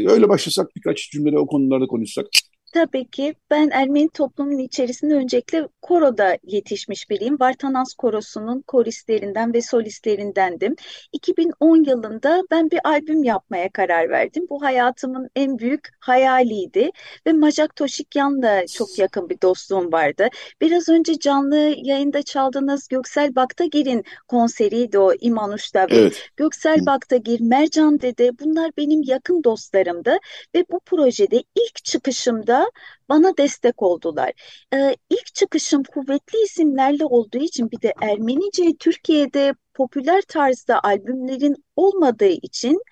öyle başlasak birkaç cümlede o konularda konuşsak. Tabii ki ben Ermeni toplumunun içerisinde öncelikle koroda yetişmiş biriyim. Vartanas Korosu'nun koristlerinden ve solistlerindendim. 2010 yılında ben bir albüm yapmaya karar verdim. Bu hayatımın en büyük hayaliydi ve Majak Toşikyan'la çok yakın bir dostluğum vardı. Biraz önce canlı yayında çaldığınız Göksel Baktagir'in konseriydi o İmanuş'ta. Evet. Göksel Baktagir, Mercan Dede bunlar benim yakın dostlarımdı ve bu projede ilk çıkışımda bana destek oldular. Ee, ilk çıkışım kuvvetli isimlerle olduğu için bir de Ermenice Türkiye'de popüler tarzda albümlerin olmadığı için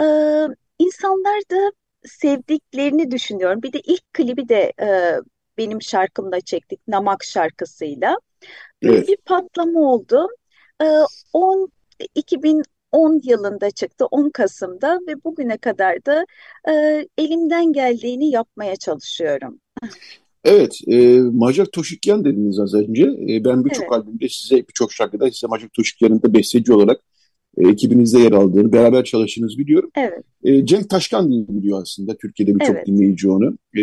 e, insanlar da sevdiklerini düşünüyorum. Bir de ilk klibi de e, benim şarkımla çektik Namak şarkısıyla. Evet. Bir patlama oldu. E, 10 2000 10 yılında çıktı, 10 Kasım'da ve bugüne kadar da e, elimden geldiğini yapmaya çalışıyorum. Evet, e, Macak Toşikyan dediniz az önce. E, ben birçok evet. albümde size, birçok şarkıda size Macak Toşikyan'ın da besteci olarak e, ekibinizde yer aldığını, beraber çalıştığınızı biliyorum. Evet. E, Cenk Taşkan diye biliyor aslında, Türkiye'de birçok evet. dinleyici onu. E,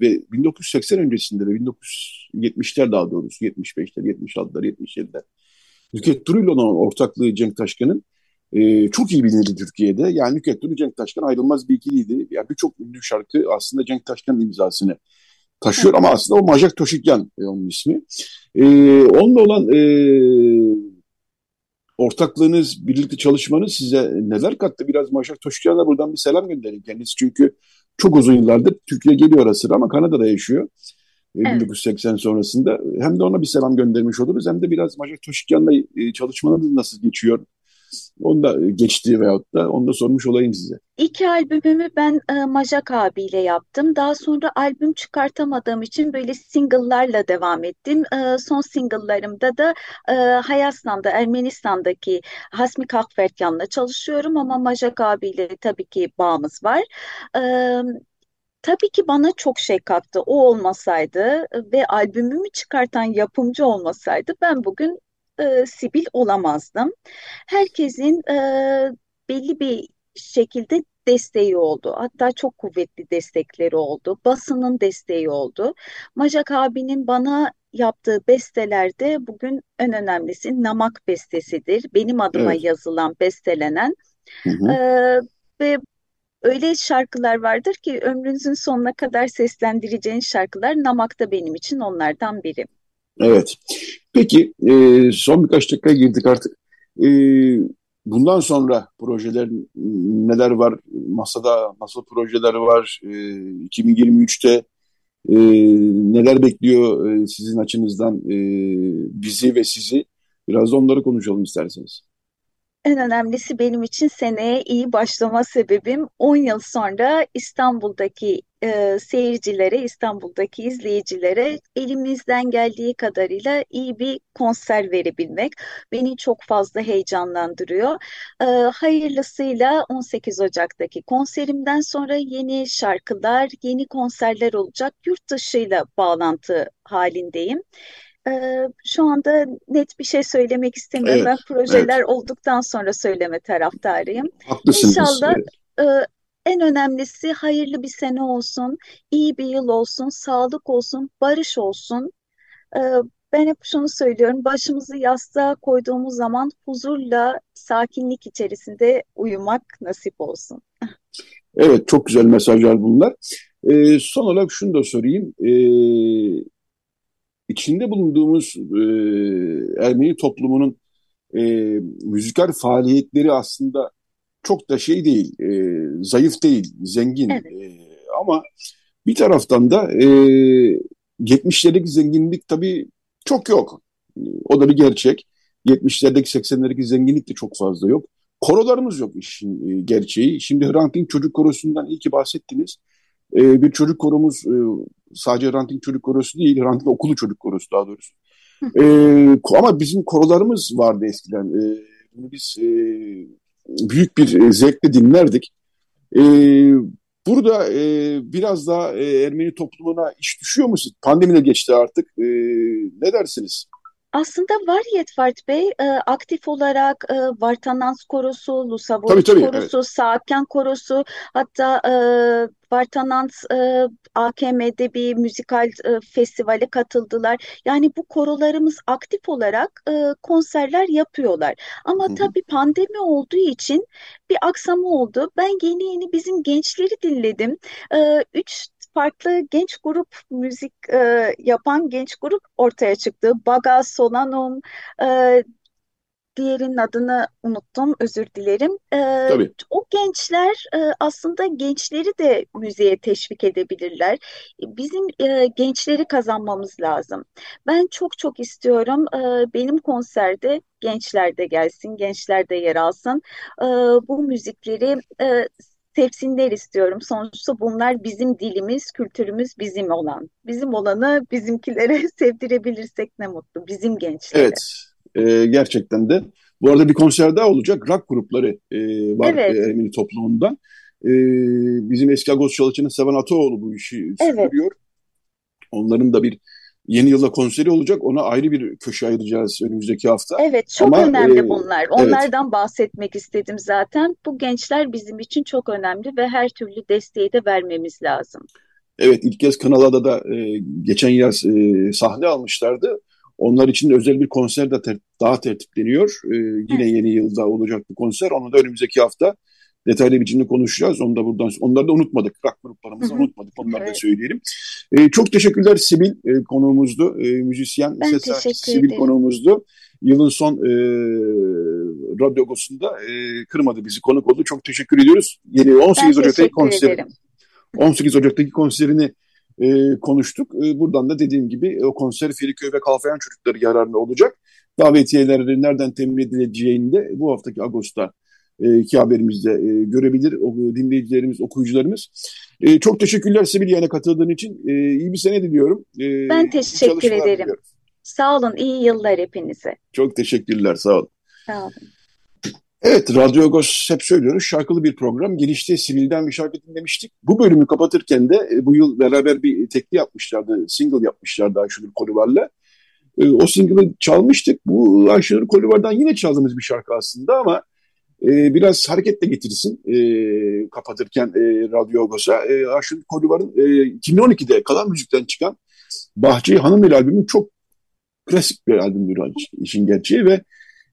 ve 1980 öncesinde de 1970'ler daha doğrusu, 75'ler, 76'lar, 77'ler Nüket Duru ile olan ortaklığı Cenk Taşkan'ın e, çok iyi bilinirdi Türkiye'de. Yani Nüket Duru, Cenk Taşkan ayrılmaz bir ikiliydi. Yani birçok ünlü şarkı aslında Cenk Taşkan'ın imzasını taşıyor ama aslında o Majak Toşikyan e, onun ismi. E, onunla olan e, ortaklığınız, birlikte çalışmanız size neler kattı? Biraz Majak Toşikyan'a buradan bir selam gönderin kendisi. Çünkü çok uzun yıllardır Türkiye geliyor ara sıra ama Kanada'da yaşıyor. Evet. 1980 sonrasında hem de ona bir selam göndermiş oluruz hem de biraz Majak Toşikyan'la e, çalışmanız nasıl geçiyor? Onu da geçti veyahut da onu da sormuş olayım size. İki albümümü ben e, Majak abiyle yaptım. Daha sonra albüm çıkartamadığım için böyle single'larla devam ettim. E, son single'larımda da e, Hayaslan'da, Ermenistan'daki Hasmi Kakvertyan'la çalışıyorum ama Majak abiyle tabii ki bağımız var. E, tabii ki bana çok şey kattı. O olmasaydı ve albümümü çıkartan yapımcı olmasaydı ben bugün e, Sibil olamazdım. Herkesin e, belli bir şekilde desteği oldu. Hatta çok kuvvetli destekleri oldu. Basının desteği oldu. Majak abinin bana yaptığı bestelerde bugün en önemlisi Namak bestesidir. Benim adıma evet. yazılan, bestelenen. Hı hı. Ee, ve öyle şarkılar vardır ki ömrünüzün sonuna kadar seslendireceğin şarkılar Namak da benim için onlardan biri. Evet. Peki e, son birkaç dakika girdik artık. E, bundan sonra projeler neler var? Masada nasıl projeler var? E, 2023'te e, neler bekliyor e, sizin açınızdan e, bizi ve sizi? Biraz da onları konuşalım isterseniz. En önemlisi benim için seneye iyi başlama sebebim 10 yıl sonra İstanbul'daki e, seyircilere, İstanbul'daki izleyicilere elimizden geldiği kadarıyla iyi bir konser verebilmek beni çok fazla heyecanlandırıyor. E, hayırlısıyla 18 Ocak'taki konserimden sonra yeni şarkılar, yeni konserler olacak. Yurt dışıyla bağlantı halindeyim. Ee, şu anda net bir şey söylemek istemiyorum. Evet, ben projeler evet. olduktan sonra söyleme taraftarıyım. Haklısınız. İnşallah evet. en önemlisi hayırlı bir sene olsun, iyi bir yıl olsun, sağlık olsun, barış olsun. Ee, ben hep şunu söylüyorum, başımızı yastığa koyduğumuz zaman huzurla, sakinlik içerisinde uyumak nasip olsun. Evet, çok güzel mesajlar bunlar. Ee, son olarak şunu da sorayım. Ee, içinde bulunduğumuz e, Ermeni toplumunun e, müzikal faaliyetleri aslında çok da şey değil, e, zayıf değil, zengin. Evet. E, ama bir taraftan da e, 70'lerdeki zenginlik tabii çok yok. O da bir gerçek. 70'lerdeki 80'lerdeki zenginlik de çok fazla yok. Korolarımız yok işin e, gerçeği. Şimdi Hrant Dink Çocuk Korosu'ndan iyi ki bahsettiniz. E, bir çocuk koromuz e, sadece Hrant Dink Çocuk Korosu değil, Hrant Dink Okulu Çocuk Korosu daha doğrusu. E, ama bizim korolarımız vardı eskiden. E, biz e, büyük bir e, zevkle dinlerdik. E, burada e, biraz daha e, Ermeni toplumuna iş düşüyor mu? Pandemi de geçti artık. E, ne dersiniz? Aslında var Yetvart Bey e, aktif olarak e, Vartanans Korosu, Lusavoviç Korosu, evet. Saakken Korosu hatta e, Vartanans e, AKM'de bir müzikal e, festivale katıldılar. Yani bu korolarımız aktif olarak e, konserler yapıyorlar. Ama Hı-hı. tabii pandemi olduğu için bir aksama oldu. Ben yeni yeni bizim gençleri dinledim. E, üç farklı genç grup müzik e, yapan genç grup ortaya çıktı. Baga, Solanum, e, diğerinin adını unuttum, özür dilerim. Ee, Tabii. O gençler e, aslında gençleri de müziğe teşvik edebilirler. Bizim e, gençleri kazanmamız lazım. Ben çok çok istiyorum e, benim konserde gençler de gelsin, gençler de yer alsın. E, bu müzikleri e, sevsinler istiyorum. Sonuçta bunlar bizim dilimiz, kültürümüz bizim olan. Bizim olanı bizimkilere [laughs] sevdirebilirsek ne mutlu. Bizim gençlere. Evet. E, gerçekten de. Bu arada bir konser daha olacak. Rock grupları e, var evet. e, Ermeni toplumundan. E, bizim eski Agos Çalışan'ın Seven Ataoğlu bu işi evet. Onların da bir yeni yılda konseri olacak. Ona ayrı bir köşe ayıracağız önümüzdeki hafta. Evet çok Ama, önemli e, bunlar. Onlardan evet. bahsetmek istedim zaten. Bu gençler bizim için çok önemli ve her türlü desteği de vermemiz lazım. Evet ilk kez Kanala'da da e, geçen yaz e, sahne almışlardı. Onlar için özel bir konser de ter daha tertipleniyor. Ee, yine yeni yılda olacak bir konser. Onu da önümüzdeki hafta detaylı biçimde konuşacağız. Onu da buradan, onları da unutmadık. Rock gruplarımızı unutmadık. Onları evet. da söyleyelim. Ee, çok teşekkürler Sibil e, konuğumuzdu. E, müzisyen, ben ses sanatçısı Sibil konuğumuzdu. Yılın son e, radyogosunda e, kırmadı bizi konuk oldu. Çok teşekkür ediyoruz. Yeni 18 Ocak'taki konseri. 18 Ocak'taki konserini e, konuştuk. E, buradan da dediğim gibi o konser Feriköy ve Kalfayan çocukları yararına olacak. Davetiyeleri nereden temin edileceğini de bu haftaki Ağustos'ta e, iki haberimizde e, görebilir o, dinleyicilerimiz, okuyucularımız. E, çok teşekkürler Sebil yayına katıldığın için. E, iyi bir sene diliyorum. E, ben teşekkür ederim. Diliyorum. Sağ olun, iyi yıllar hepinize. Çok teşekkürler, sağ olun. Sağ olun. Evet, Radyo Agos hep söylüyoruz. Şarkılı bir program. Girişte Sivil'den bir şarkı dinlemiştik. Bu bölümü kapatırken de e, bu yıl beraber bir tekli yapmışlardı. Single yapmışlardı Ayşenur Kolivar'la. E, o single'ı çalmıştık. Bu Ayşenur Kolivar'dan yine çaldığımız bir şarkı aslında ama e, biraz hareketle getirsin kapatırken Radyo Agos'a. Ayşenur Kolivar'ın 2012'de Kalan Müzik'ten çıkan Bahçe Hanım ile albümü çok klasik bir albümdür işin gerçeği ve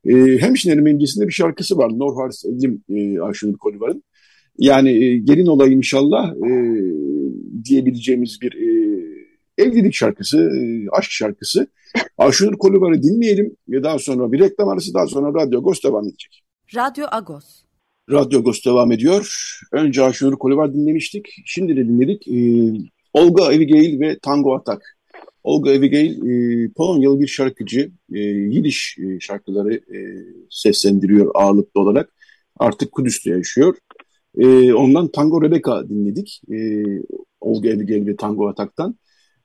e, Hemşin Ermenicesi'nde bir şarkısı var. Norharis Elim e, Ayşenur Kolivar'ın. Yani e, gelin olayım inşallah e, diyebileceğimiz bir e, evlilik şarkısı, e, aşk şarkısı. Ayşenur Kolivar'ı dinleyelim ve daha sonra bir reklam arası daha sonra Radyo Agos devam edecek. Radyo Agos. Radyo Agos devam ediyor. Önce Ayşenur Kolivar dinlemiştik. Şimdi de dinledik. E, Olga Abigail ve Tango Atak. Olga Abigail e, Polonyalı bir şarkıcı. E, Yidiş e, şarkıları e, seslendiriyor ağırlıklı olarak. Artık Kudüs'te yaşıyor. E, ondan Tango Rebecca dinledik. E, Olga Abigail ve Tango Atak'tan.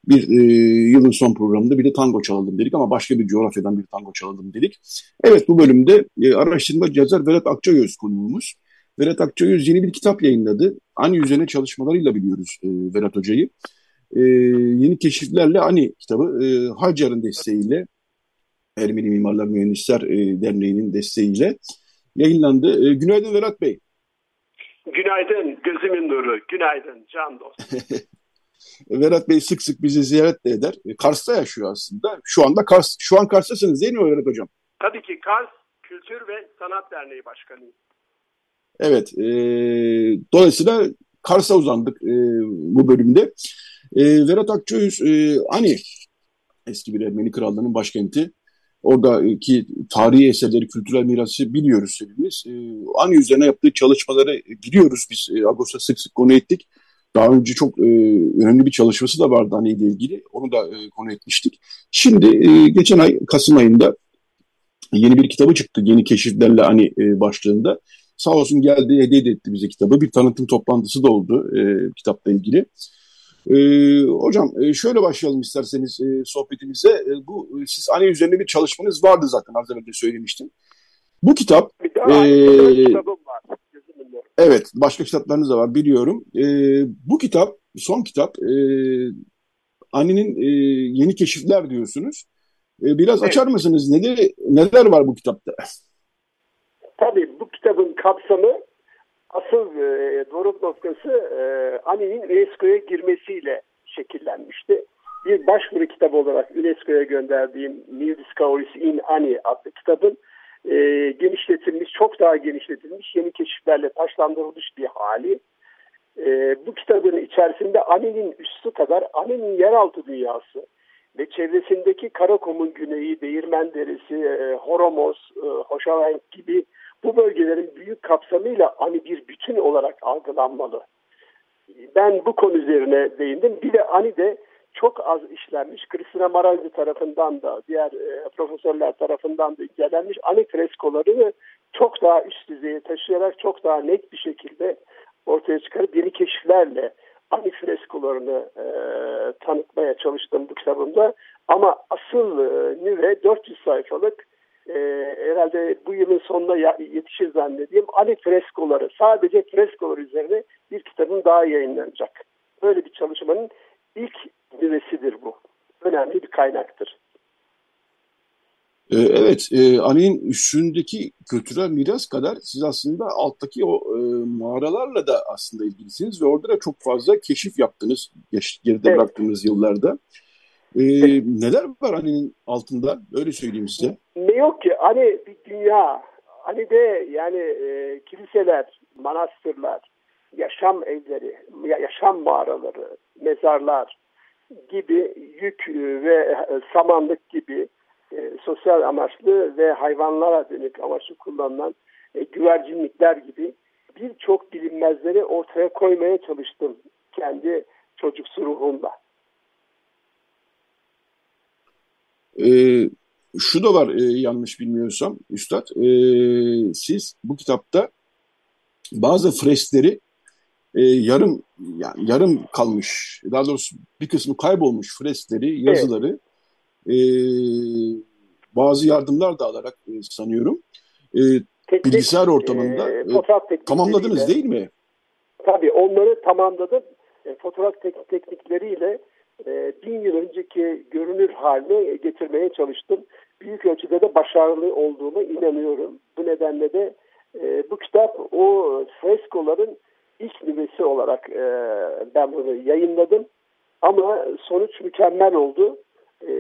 Bir e, yılın son programında bir de tango çalalım dedik ama başka bir coğrafyadan bir tango çalalım dedik. Evet bu bölümde e, araştırma yazar Vedat Akçayöz konuğumuz. Vedat Akçayöz yeni bir kitap yayınladı. Aynı üzerine çalışmalarıyla biliyoruz e, Vedat Hoca'yı e, yeni keşiflerle hani kitabı e, Hacer'ın desteğiyle Ermeni Mimarlar Mühendisler e, Derneği'nin desteğiyle yayınlandı. E, günaydın Verat Bey. Günaydın gözümün nuru, günaydın can dost. [laughs] Vedat Bey sık sık bizi ziyaret de eder. E, Kars'ta yaşıyor aslında. Şu anda Kars, şu an Kars'tasınız değil mi Vedat Hocam? Tabii ki Kars Kültür ve Sanat Derneği Başkanıyım. Evet. E, dolayısıyla Kars'a uzandık e, bu bölümde. E, Vedat Akçöğüz, e, Ani eski bir Ermeni krallığının başkenti. Oradaki tarihi eserleri, kültürel mirası biliyoruz hepimiz. E, Ani üzerine yaptığı çalışmaları biliyoruz biz. E, Agos'a sık sık konu ettik. Daha önce çok e, önemli bir çalışması da vardı Ani ile ilgili. Onu da e, konu etmiştik. Şimdi e, geçen ay Kasım ayında yeni bir kitabı çıktı. Yeni keşiflerle Ani e, başlığında. Sağ olsun geldi, hediye etti bize kitabı. Bir tanıtım toplantısı da oldu e, kitapla ilgili. E, hocam e, şöyle başlayalım isterseniz e, sohbetimize. E, bu siz Ani üzerine bir çalışmanız vardı zaten az önce söylemiştim. Bu kitap... E, kitabım var. Evet, başka kitaplarınız da var biliyorum. E, bu kitap, son kitap, e, Ani'nin e, yeni keşifler diyorsunuz. E, biraz evet. açar mısınız? Neler, neler var bu kitapta? Tabii bu kitabın kapsamı asıl e, doruk noktası e, Ani'nin UNESCO'ya girmesiyle şekillenmişti. Bir başvuru kitabı olarak UNESCO'ya gönderdiğim New Discoveries in Ani adlı kitabın e, genişletilmiş, çok daha genişletilmiş, yeni keşiflerle taşlandırılmış bir hali. E, bu kitabın içerisinde Ani'nin üstü kadar Ani'nin yeraltı dünyası ve çevresindeki Karakom'un güneyi, Değirmen Deresi, e, Horomos, e, Hoşavenk gibi bu bölgelerin büyük kapsamıyla Ani bir bütün olarak algılanmalı. Ben bu konu üzerine değindim. Bir de Ani'de çok az işlenmiş, Kristina Marazzi tarafından da, diğer e, profesörler tarafından da incelenmiş Ani freskolarını çok daha üst düzeye taşıyarak çok daha net bir şekilde ortaya çıkarıp yeni keşiflerle Ani freskolarını e, tanıtmaya çalıştım bu kitabımda. Ama asıl e, nüve 400 sayfalık e, herhalde bu yılın sonuna yetişir zannediyorum. Ani freskoları, sadece freskolar üzerine bir kitabın daha yayınlanacak. Böyle bir çalışmanın ilk nüvesidir bu. Önemli bir kaynaktır. Ee, evet, e, Ali'nin üstündeki kültürel miras kadar siz aslında alttaki o e, mağaralarla da aslında ilgilisiniz ve orada da çok fazla keşif yaptınız geç, geride evet. bıraktığınız yıllarda. Ee, neler var Ali'nin altında? Öyle söyleyeyim size. Ne yok ki? Hani bir dünya. Hani de yani e, kiliseler, manastırlar, yaşam evleri, yaşam mağaraları, mezarlar gibi yük ve samanlık gibi e, sosyal amaçlı ve hayvanlara dönük amaçlı kullanılan e, güvercinlikler gibi birçok bilinmezleri ortaya koymaya çalıştım kendi çocuksu ruhumla. Ee, şu da var e, yanlış bilmiyorsam Üstad. E, siz bu kitapta bazı freskleri e, yarım yani yarım kalmış daha doğrusu bir kısmı kaybolmuş freskleri, yazıları evet. e, bazı yardımlar da alarak e, sanıyorum e, Teknik, bilgisayar ortamında e, e, tamamladınız değil mi? Tabii onları tamamladım. E, fotoğraf tek, teknikleriyle e, bin yıl önceki görünür haline getirmeye çalıştım. Büyük ölçüde de başarılı olduğuma inanıyorum. Bu nedenle de e, bu kitap o freskoların ilk nüvesi olarak e, ben bunu yayınladım. Ama sonuç mükemmel oldu. E,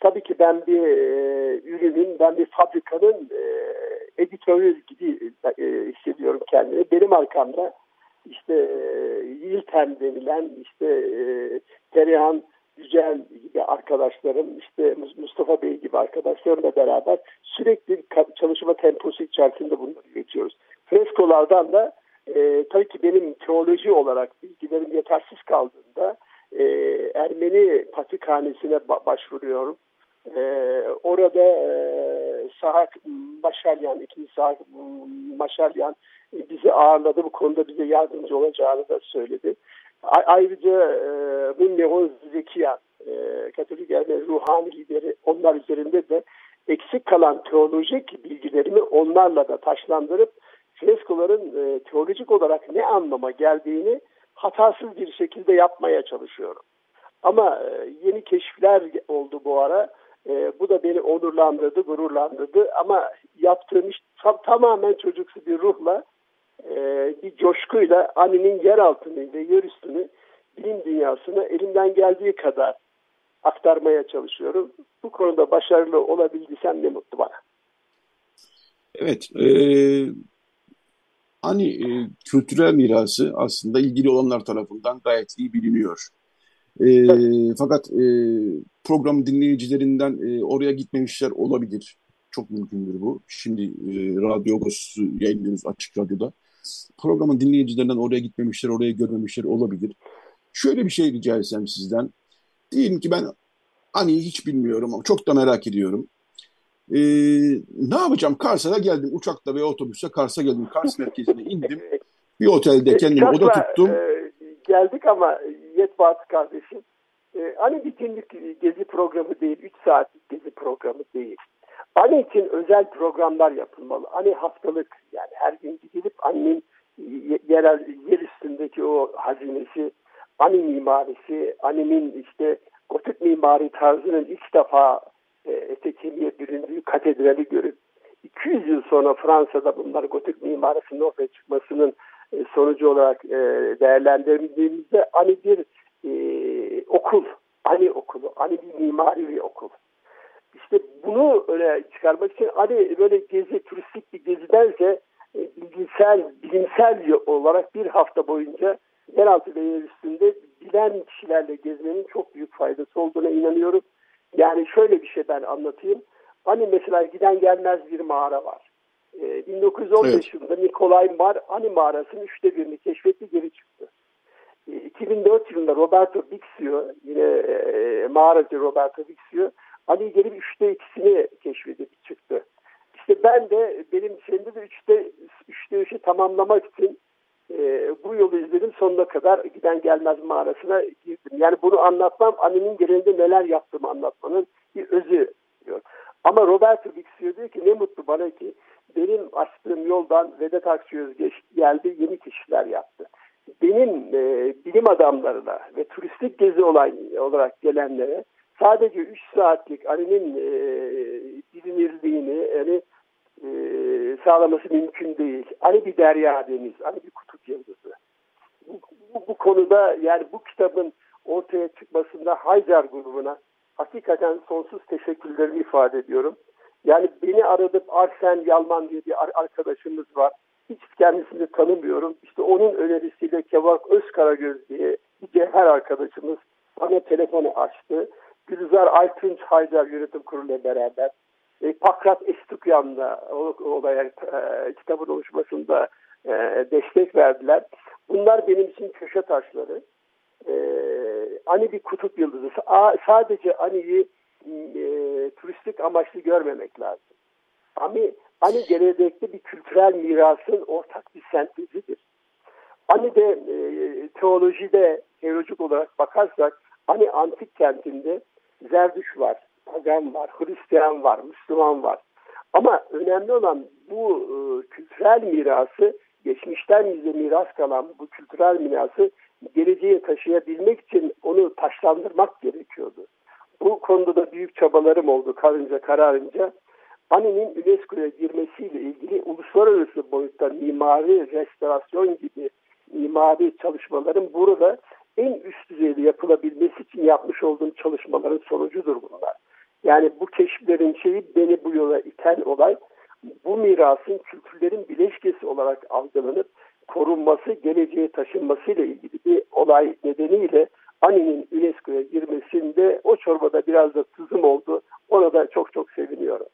tabii ki ben bir e, ürünün, ben bir fabrikanın e, editörü gibi e, hissediyorum kendimi. Benim arkamda işte e, Yilten denilen işte e, Perihan Yücel gibi arkadaşlarım, işte Mustafa Bey gibi arkadaşlarımla beraber sürekli çalışma temposu içerisinde bunları üretiyoruz. Freskolardan da e, tabii ki benim teoloji olarak bilgilerim yetersiz kaldığında e, Ermeni patrikhanesine ba başvuruyorum. E, orada e, Maşalyan, ikinci Sahak Maşalyan e, bizi ağırladı. Bu konuda bize yardımcı olacağını da söyledi. Ayrıca e, Münnehoz Zekiyan, e, Katolik Ermeni ruhani lideri onlar üzerinde de eksik kalan teolojik bilgilerimi onlarla da taşlandırıp freskoların e, teolojik olarak ne anlama geldiğini hatasız bir şekilde yapmaya çalışıyorum. Ama e, yeni keşifler oldu bu ara. E, bu da beni onurlandırdı, gururlandırdı. Ama yaptığım iş tam, tamamen çocuksu bir ruhla e, bir coşkuyla Ani'nin yer altını ve yer üstünü bilim dünyasına elimden geldiği kadar aktarmaya çalışıyorum. Bu konuda başarılı olabildiysem ne mutlu bana. Evet, e, hani e, kültürel mirası aslında ilgili olanlar tarafından gayet iyi biliniyor. E, fakat e, program dinleyicilerinden e, oraya gitmemişler olabilir. Çok mümkündür bu. Şimdi e, Radyo Agos yayınlıyoruz Açık Radyo'da. Programın dinleyicilerinden oraya gitmemişler, oraya görmemişler olabilir. Şöyle bir şey rica etsem sizden. Diyelim ki ben Ani'yi hiç bilmiyorum ama çok da merak ediyorum. Ee, ne yapacağım? Kars'a geldim. Uçakla ve otobüsle Kars'a geldim. Kars merkezine indim. Bir otelde kendime oda tuttum. E, geldik ama Yetbat kardeşim. E, Ani bir günlük gezi programı değil. 3 saatlik gezi programı değil. Ani için özel programlar yapılmalı. Ani haftalık yani her gün gidilip Ani'nin yerel yer üstündeki o hazinesi, Ani mimarisi, Ani'nin işte gotik mimari tarzının ilk defa e, ete kemiğe büründüğü katedrali görüp 200 yıl sonra Fransa'da bunlar gotik mimarisinin ortaya çıkmasının sonucu olarak e, değerlendirdiğimizde hani bir e, okul, hani okulu, hani bir mimari bir okul. İşte bunu öyle çıkarmak için hani böyle gezi, turistik bir gezidense e, bilgisel, bilimsel olarak bir hafta boyunca yeraltı ve yer üstünde bilen kişilerle gezmenin çok büyük faydası olduğuna inanıyorum. Yani şöyle bir şey ben anlatayım. Hani mesela giden gelmez bir mağara var. Ee, 1915 evet. yılında Nikolay Mar Ani mağarasının üçte birini keşfetti geri çıktı. Ee, 2004 yılında Roberto Bixio yine e, mağaracı Roberto Bixio Ani gelip üçte ikisini keşfedip çıktı. İşte ben de benim şimdi de üçte, üçte üçü tamamlamak için e, bu yolu izledim sonuna kadar giden gelmez mağarasına girdim. Yani bunu anlatmam annemin genelinde neler yaptığımı anlatmanın bir özü diyor. Ama Roberto Bixio diyor ki ne mutlu bana ki benim açtığım yoldan Vedat Akçayöz geldi yeni kişiler yaptı. Benim e, bilim adamlarına ve turistik gezi olay, olarak gelenlere sadece 3 saatlik Ali'nin e, bilinirliğini yani e, sağlaması mümkün değil. Hani bir derya deniz, hani bir kutup yıldızı. Bu, bu, bu konuda yani bu kitabın ortaya çıkmasında Haydar grubuna hakikaten sonsuz teşekkürlerimi ifade ediyorum. Yani beni aradıp Arsen Yalman diye bir arkadaşımız var. Hiç kendisini tanımıyorum. İşte onun önerisiyle Kevak Özkaragöz diye bir cevher arkadaşımız bana telefonu açtı. Gülizar Aytunç Haydar Yönetim Kurulu ile beraber e, Pakrat Estukyan'la olaya e, kitabın oluşmasında e, destek verdiler. Bunlar benim için köşe taşları. E, Ani bir kutup yıldızı. A, sadece Ani'yi e, turistik amaçlı görmemek lazım. Ani, Ani gelecekte bir kültürel mirasın ortak bir sentezidir. Ani de e, teolojide, teolojik olarak bakarsak Ani antik kentinde Zerdüş var, pagan var, Hristiyan var, Müslüman var. Ama önemli olan bu e, kültürel mirası, geçmişten bize miras kalan bu kültürel mirası geleceğe taşıyabilmek için onu taşlandırmak gerekiyordu. Bu konuda da büyük çabalarım oldu karınca kararınca. Ani'nin UNESCO'ya girmesiyle ilgili uluslararası boyutta mimari restorasyon gibi mimari çalışmaların burada en üst düzeyde yapılabilmesi için yapmış olduğum çalışmaların sonucudur bunlar. Yani bu keşiflerin şeyi beni bu yola iten olay bu mirasın kültürlerin bileşkesi olarak algılanıp korunması, geleceğe taşınmasıyla ilgili bir olay nedeniyle Ani'nin UNESCO'ya girmesinde o çorbada biraz da tuzum oldu. Ona da çok çok seviniyorum.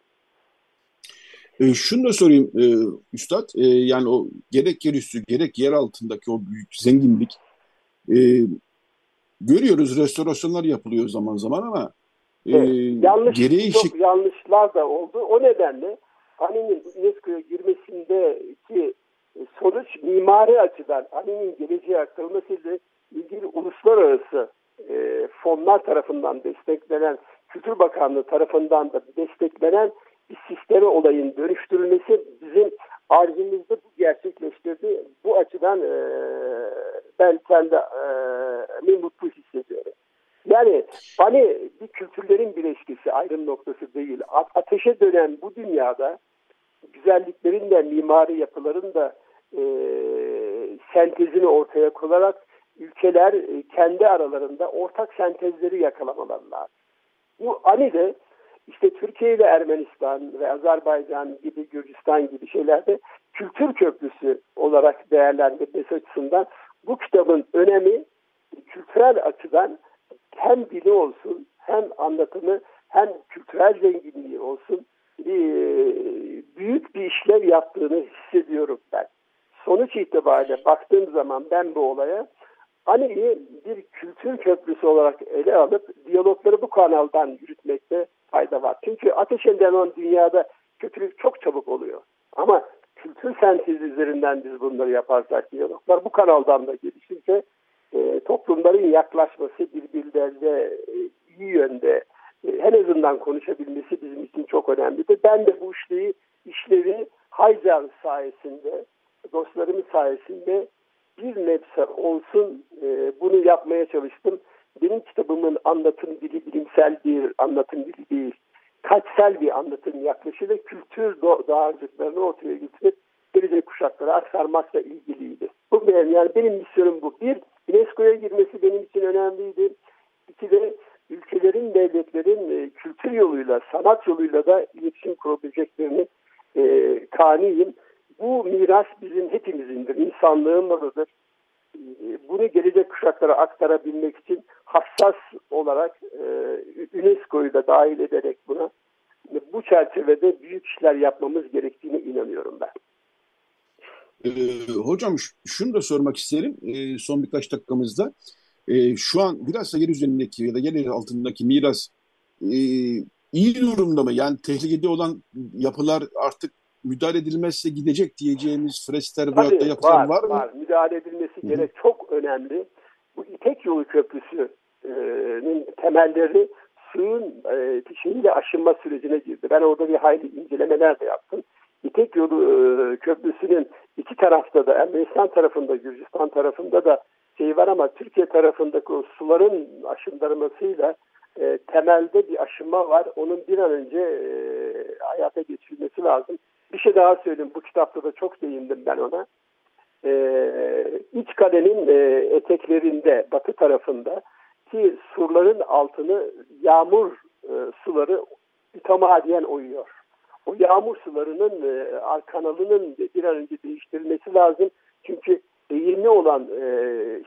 E, şunu da sorayım e, Üstad, e, yani o gerek yerüstü gerek yer altındaki o büyük zenginlik e, görüyoruz restorasyonlar yapılıyor zaman zaman ama e, yanlış, gereği çok şık... yanlışlar da oldu. O nedenle Ani'nin UNESCO'ya girmesindeki sonuç mimari açıdan Ani'nin geleceğe aktarılmasıyla ilgili uluslararası e, fonlar tarafından desteklenen, Kültür Bakanlığı tarafından da desteklenen bir sisteme olayın dönüştürülmesi bizim arzumuzda bu gerçekleştirdi. Bu açıdan e, ben kendi e, mutlu hissediyorum. Yani hani bir kültürlerin bileşkisi ayrım noktası değil. Ateşe dönen bu dünyada güzelliklerin de mimari yapıların da e, sentezini ortaya koyarak ülkeler e, kendi aralarında ortak sentezleri yakalamaları. Bu ani de işte Türkiye ile Ermenistan ve Azerbaycan gibi Gürcistan gibi şeylerde kültür köprüsü olarak değerlendirmesi açısından bu kitabın önemi kültürel açıdan hem dili olsun hem anlatımı hem kültürel zenginliği olsun e, büyük bir işlev yaptığını hissediyorum ben. Sonuç itibariyle baktığım zaman ben bu olaya Ani'yi bir kültür köprüsü olarak ele alıp diyalogları bu kanaldan yürütmekte fayda var. Çünkü ateş edilen dünyada kötülük çok çabuk oluyor. Ama kültür sentezi üzerinden biz bunları yaparsak diyaloglar bu kanaldan da gelişirse e, toplumların yaklaşması birbirlerine e, iyi yönde e, en azından konuşabilmesi bizim için çok önemlidir. Ben de bu işlevi, işlevi Haycar sayesinde, dostlarımın sayesinde bir nebze olsun e, bunu yapmaya çalıştım. Benim kitabımın anlatım dili bilimsel bir anlatım dili değil. Kaçsel bir anlatım yaklaşımı ve kültür dağarcıklarını ortaya getirip gelecek kuşaklara aktarmakla ilgiliydi. Bu benim, yani benim misyonum bu. Bir, UNESCO'ya girmesi benim için önemliydi. İki de ülkelerin, devletlerin e, kültür yoluyla, sanat yoluyla da iletişim kurabileceklerini e, kaniyim. Bu miras bizim hepimizindir, insanlığın malıdır. E, bunu gelecek kuşaklara aktarabilmek için hassas olarak e, UNESCO'yu da dahil ederek buna bu çerçevede büyük işler yapmamız gerektiğine inanıyorum ben. Ee, hocam şunu da sormak isterim e, son birkaç dakikamızda. E, şu an biraz da yer üzerindeki ya da yer altındaki miras e, iyi durumda mı? Yani tehlikede olan yapılar artık müdahale edilmezse gidecek diyeceğimiz freskler veyahut da yapılar var, var mı? Var, müdahale edilmesi gerek çok önemli. Bu İpek Yolu Köprüsü'nün temelleri suyun e, şeyiyle aşınma sürecine girdi. Ben orada bir hayli incelemeler de yaptım. İpek Yolu e, Köprüsü'nün iki tarafta da Ermenistan tarafında, Gürcistan tarafında da şey var ama Türkiye tarafındaki o suların aşındırmasıyla e, temelde bir aşınma var. Onun bir an önce e, hayata geçirilmesi lazım. Bir şey daha söyleyeyim. Bu kitapta da çok değindim ben ona. E, iç kalenin e, eteklerinde, batı tarafında ki surların altını yağmur e, suları mütemadiyen oyuyor. O yağmur sularının e, kanalının bir an önce değiştirilmesi lazım. Çünkü eğimli olan e,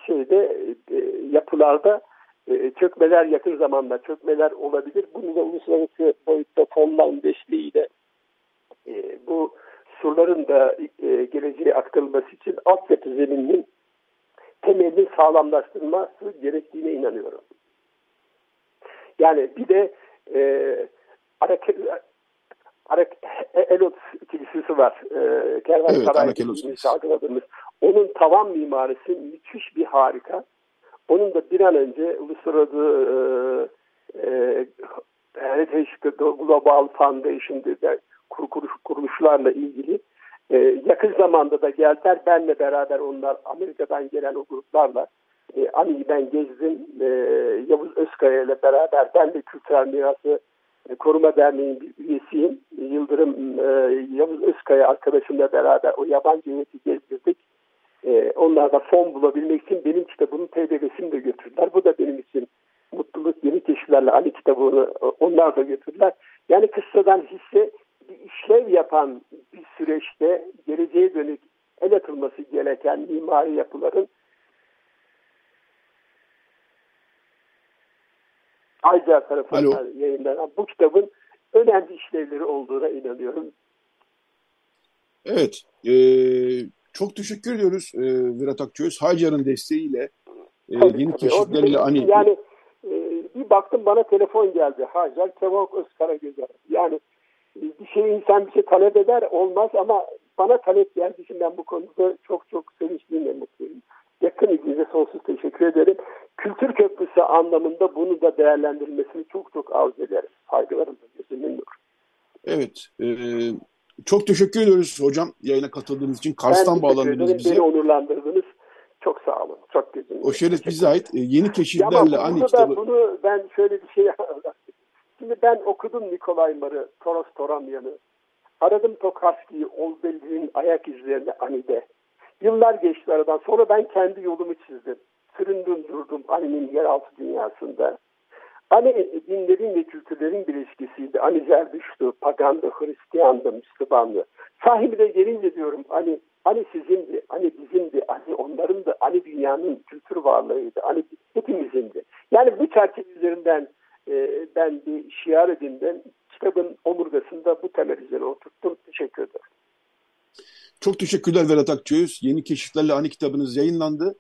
şeyde e, yapılarda e, çökmeler yakın zamanda çökmeler olabilir. Bunu da uluslararası boyutta fondan desteğiyle e, bu surların da e, geleceğe aktarılması için altyapı zemininin temelinin sağlamlaştırılması gerektiğine inanıyorum. Yani bir de e, hareket, hareket, Elot kilisesi var. E, Kervansaray evet, salgıladığımız. Onun tavan mimarisi müthiş bir harika. Onun da bir an önce uluslararası e, e, Heritage Global Foundation kuruluşlarla ilgili e, yakın zamanda da geldiler. Benle beraber onlar Amerika'dan gelen o gruplarla e, Ani'yi ben gezdim. E, Yavuz Özkaya ile beraber ben de Kültürel Mirası e, Koruma Derneği'nin bir üyesiyim. Yıldırım e, Yavuz Özkaya arkadaşımla beraber o yabancı heyeti gezdirdik. E, onlar da fon bulabilmek için benim kitabımın TDV'sini de götürdüler. Bu da benim için mutluluk yeni keşiflerle Ali kitabını e, onlar da götürdüler. Yani kıssadan hisse işlev yapan bir süreçte geleceğe dönük el atılması gereken mimari yapıların Aycar tarafından yayınlanan bu kitabın önemli işlevleri olduğuna inanıyorum. Evet. E, çok teşekkür ediyoruz e, Virat Akçöz. Hacer'ın desteğiyle e, yeni keşifleriyle hani... Yani e, bir baktım bana telefon geldi. Hacer Kevok Özkaragözer. Yani bir şey insan bir şey talep eder olmaz ama bana talep geldiği için ben bu konuda çok çok sevinçliyim ve mutluyum. Yakın ilginize sonsuz teşekkür ederim. Kültür köprüsü anlamında bunu da değerlendirilmesini çok çok arzu ederim. Saygılarımla gözümün nur. Evet. E, çok teşekkür ediyoruz hocam yayına katıldığınız için. Kars'tan bağlandınız bize. Beni onurlandırdınız. Çok sağ olun. Çok gözüm. O şeref bize ait. E, yeni keşiflerle aynı kitabı. Bunu ben şöyle bir şey [laughs] Şimdi ben okudum Nikolay Mar'ı, Toros Toramyan'ı. Aradım Tokarski'yi, Olbeli'nin ayak izlerini Ani'de. Yıllar geçti aradan. Sonra ben kendi yolumu çizdim. Süründüm durdum Ali'nin yeraltı dünyasında. Ani dinlerin ve kültürlerin bir ilişkisiydi. Ani Zerdüştü, Pagandı, Hristiyandı, Müslümandı. Sahibi de gelince diyorum hani hani sizindi, hani bizimdi, hani onların da, hani dünyanın kültür varlığıydı, hani hepimizindi. Yani bu çerçeve üzerinden e, ben bir şiar edindim. Kitabın omurgasında bu temel üzerine oturttum. Teşekkür ederim. Çok teşekkürler Vedat Akçöğüz. Yeni keşiflerle Ani kitabınız yayınlandı.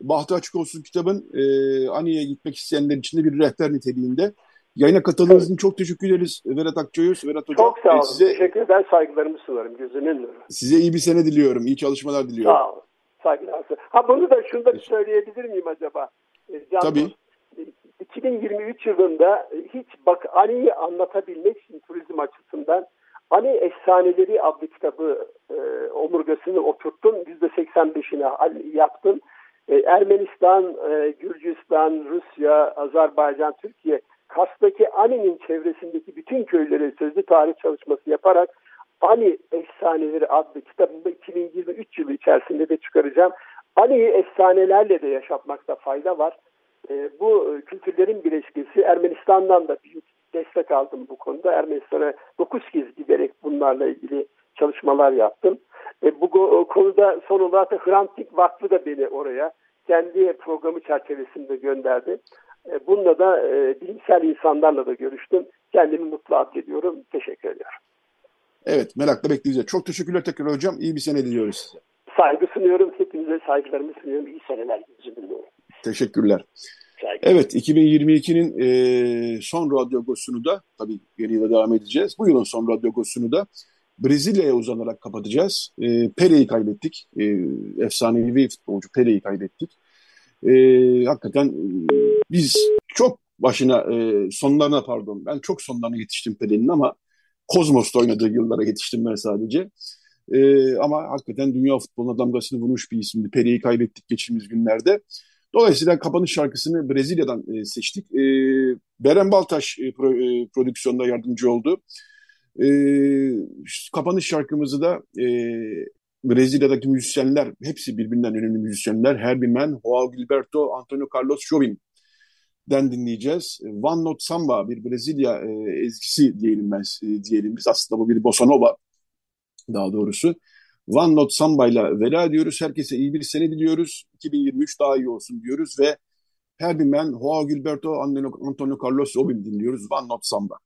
Bahtı Açık Olsun kitabın e, Ani'ye gitmek isteyenler için de bir rehber niteliğinde. Yayına katıldığınız için çok teşekkür ederiz Vedat Akçoyuz. Vedat Hocam. Çok sağ olun. Size, teşekkür ederim. Saygılarımı sunarım. Gözünün nuru. Size iyi bir sene diliyorum. İyi çalışmalar diliyorum. Sağ olun. Saygılar. Ha bunu da şunu da söyleyebilir miyim acaba? E, Can Tabii. 2023 yılında hiç bak Ani'yi anlatabilmek için turizm açısından Ani Efsaneleri adlı kitabı e, omurgasını oturttum. %85'ini yaptım. E, Ermenistan, e, Gürcistan, Rusya, Azerbaycan, Türkiye Kars'taki Ani'nin çevresindeki bütün köylere sözlü tarih çalışması yaparak Ani Efsaneleri adlı kitabımda 2023 yılı içerisinde de çıkaracağım. Ani'yi efsanelerle de yaşatmakta fayda var. E, bu kültürlerin bileşkesi Ermenistan'dan da büyük destek aldım bu konuda. Ermenistan'a 9 kez giderek bunlarla ilgili çalışmalar yaptım. E, bu konuda son olarak da Hrant Vakfı da beni oraya kendi programı çerçevesinde gönderdi. E, bununla da e, bilimsel insanlarla da görüştüm. Kendimi mutlu addediyorum. Teşekkür ediyorum. Evet merakla bekleyeceğiz. Çok teşekkürler tekrar hocam. İyi bir sene diliyoruz size. Saygı sunuyorum. Hepinize saygılarımı sunuyorum. İyi seneler gözümün Teşekkürler. Evet 2022'nin e, son radyogosunu da tabii yeni yıla devam edeceğiz. Bu yılın son radyogosunu da Brezilya'ya uzanarak kapatacağız. E, Pele'yi kaybettik. E, efsanevi futbolcu Pele'yi kaybettik. E, hakikaten e, biz çok başına e, sonlarına pardon ben çok sonlarına yetiştim Pele'nin ama Kozmos'ta oynadığı yıllara yetiştim ben sadece. E, ama hakikaten dünya futboluna damgasını vurmuş bir isimdi. Pele'yi kaybettik geçtiğimiz günlerde. Dolayısıyla kapanış şarkısını Brezilya'dan e, seçtik. E, Beren Baltaş e, pro, e, prodüksiyonda yardımcı oldu. E, kapanış şarkımızı da e, Brezilya'daki müzisyenler, hepsi birbirinden önemli müzisyenler. Herbie Mann, Joao Gilberto, Antonio Carlos Jobim dinleyeceğiz. One Note Samba bir Brezilya e, ezgisi diyelim ben e, diyelim biz. Aslında bu bir bossa nova daha doğrusu. One Note Samba ile veda ediyoruz. Herkese iyi bir sene diliyoruz. 2023 daha iyi olsun diyoruz ve Herbie Mann, Joao Gilberto, Antonio Carlos Jobim dinliyoruz. One Note Samba.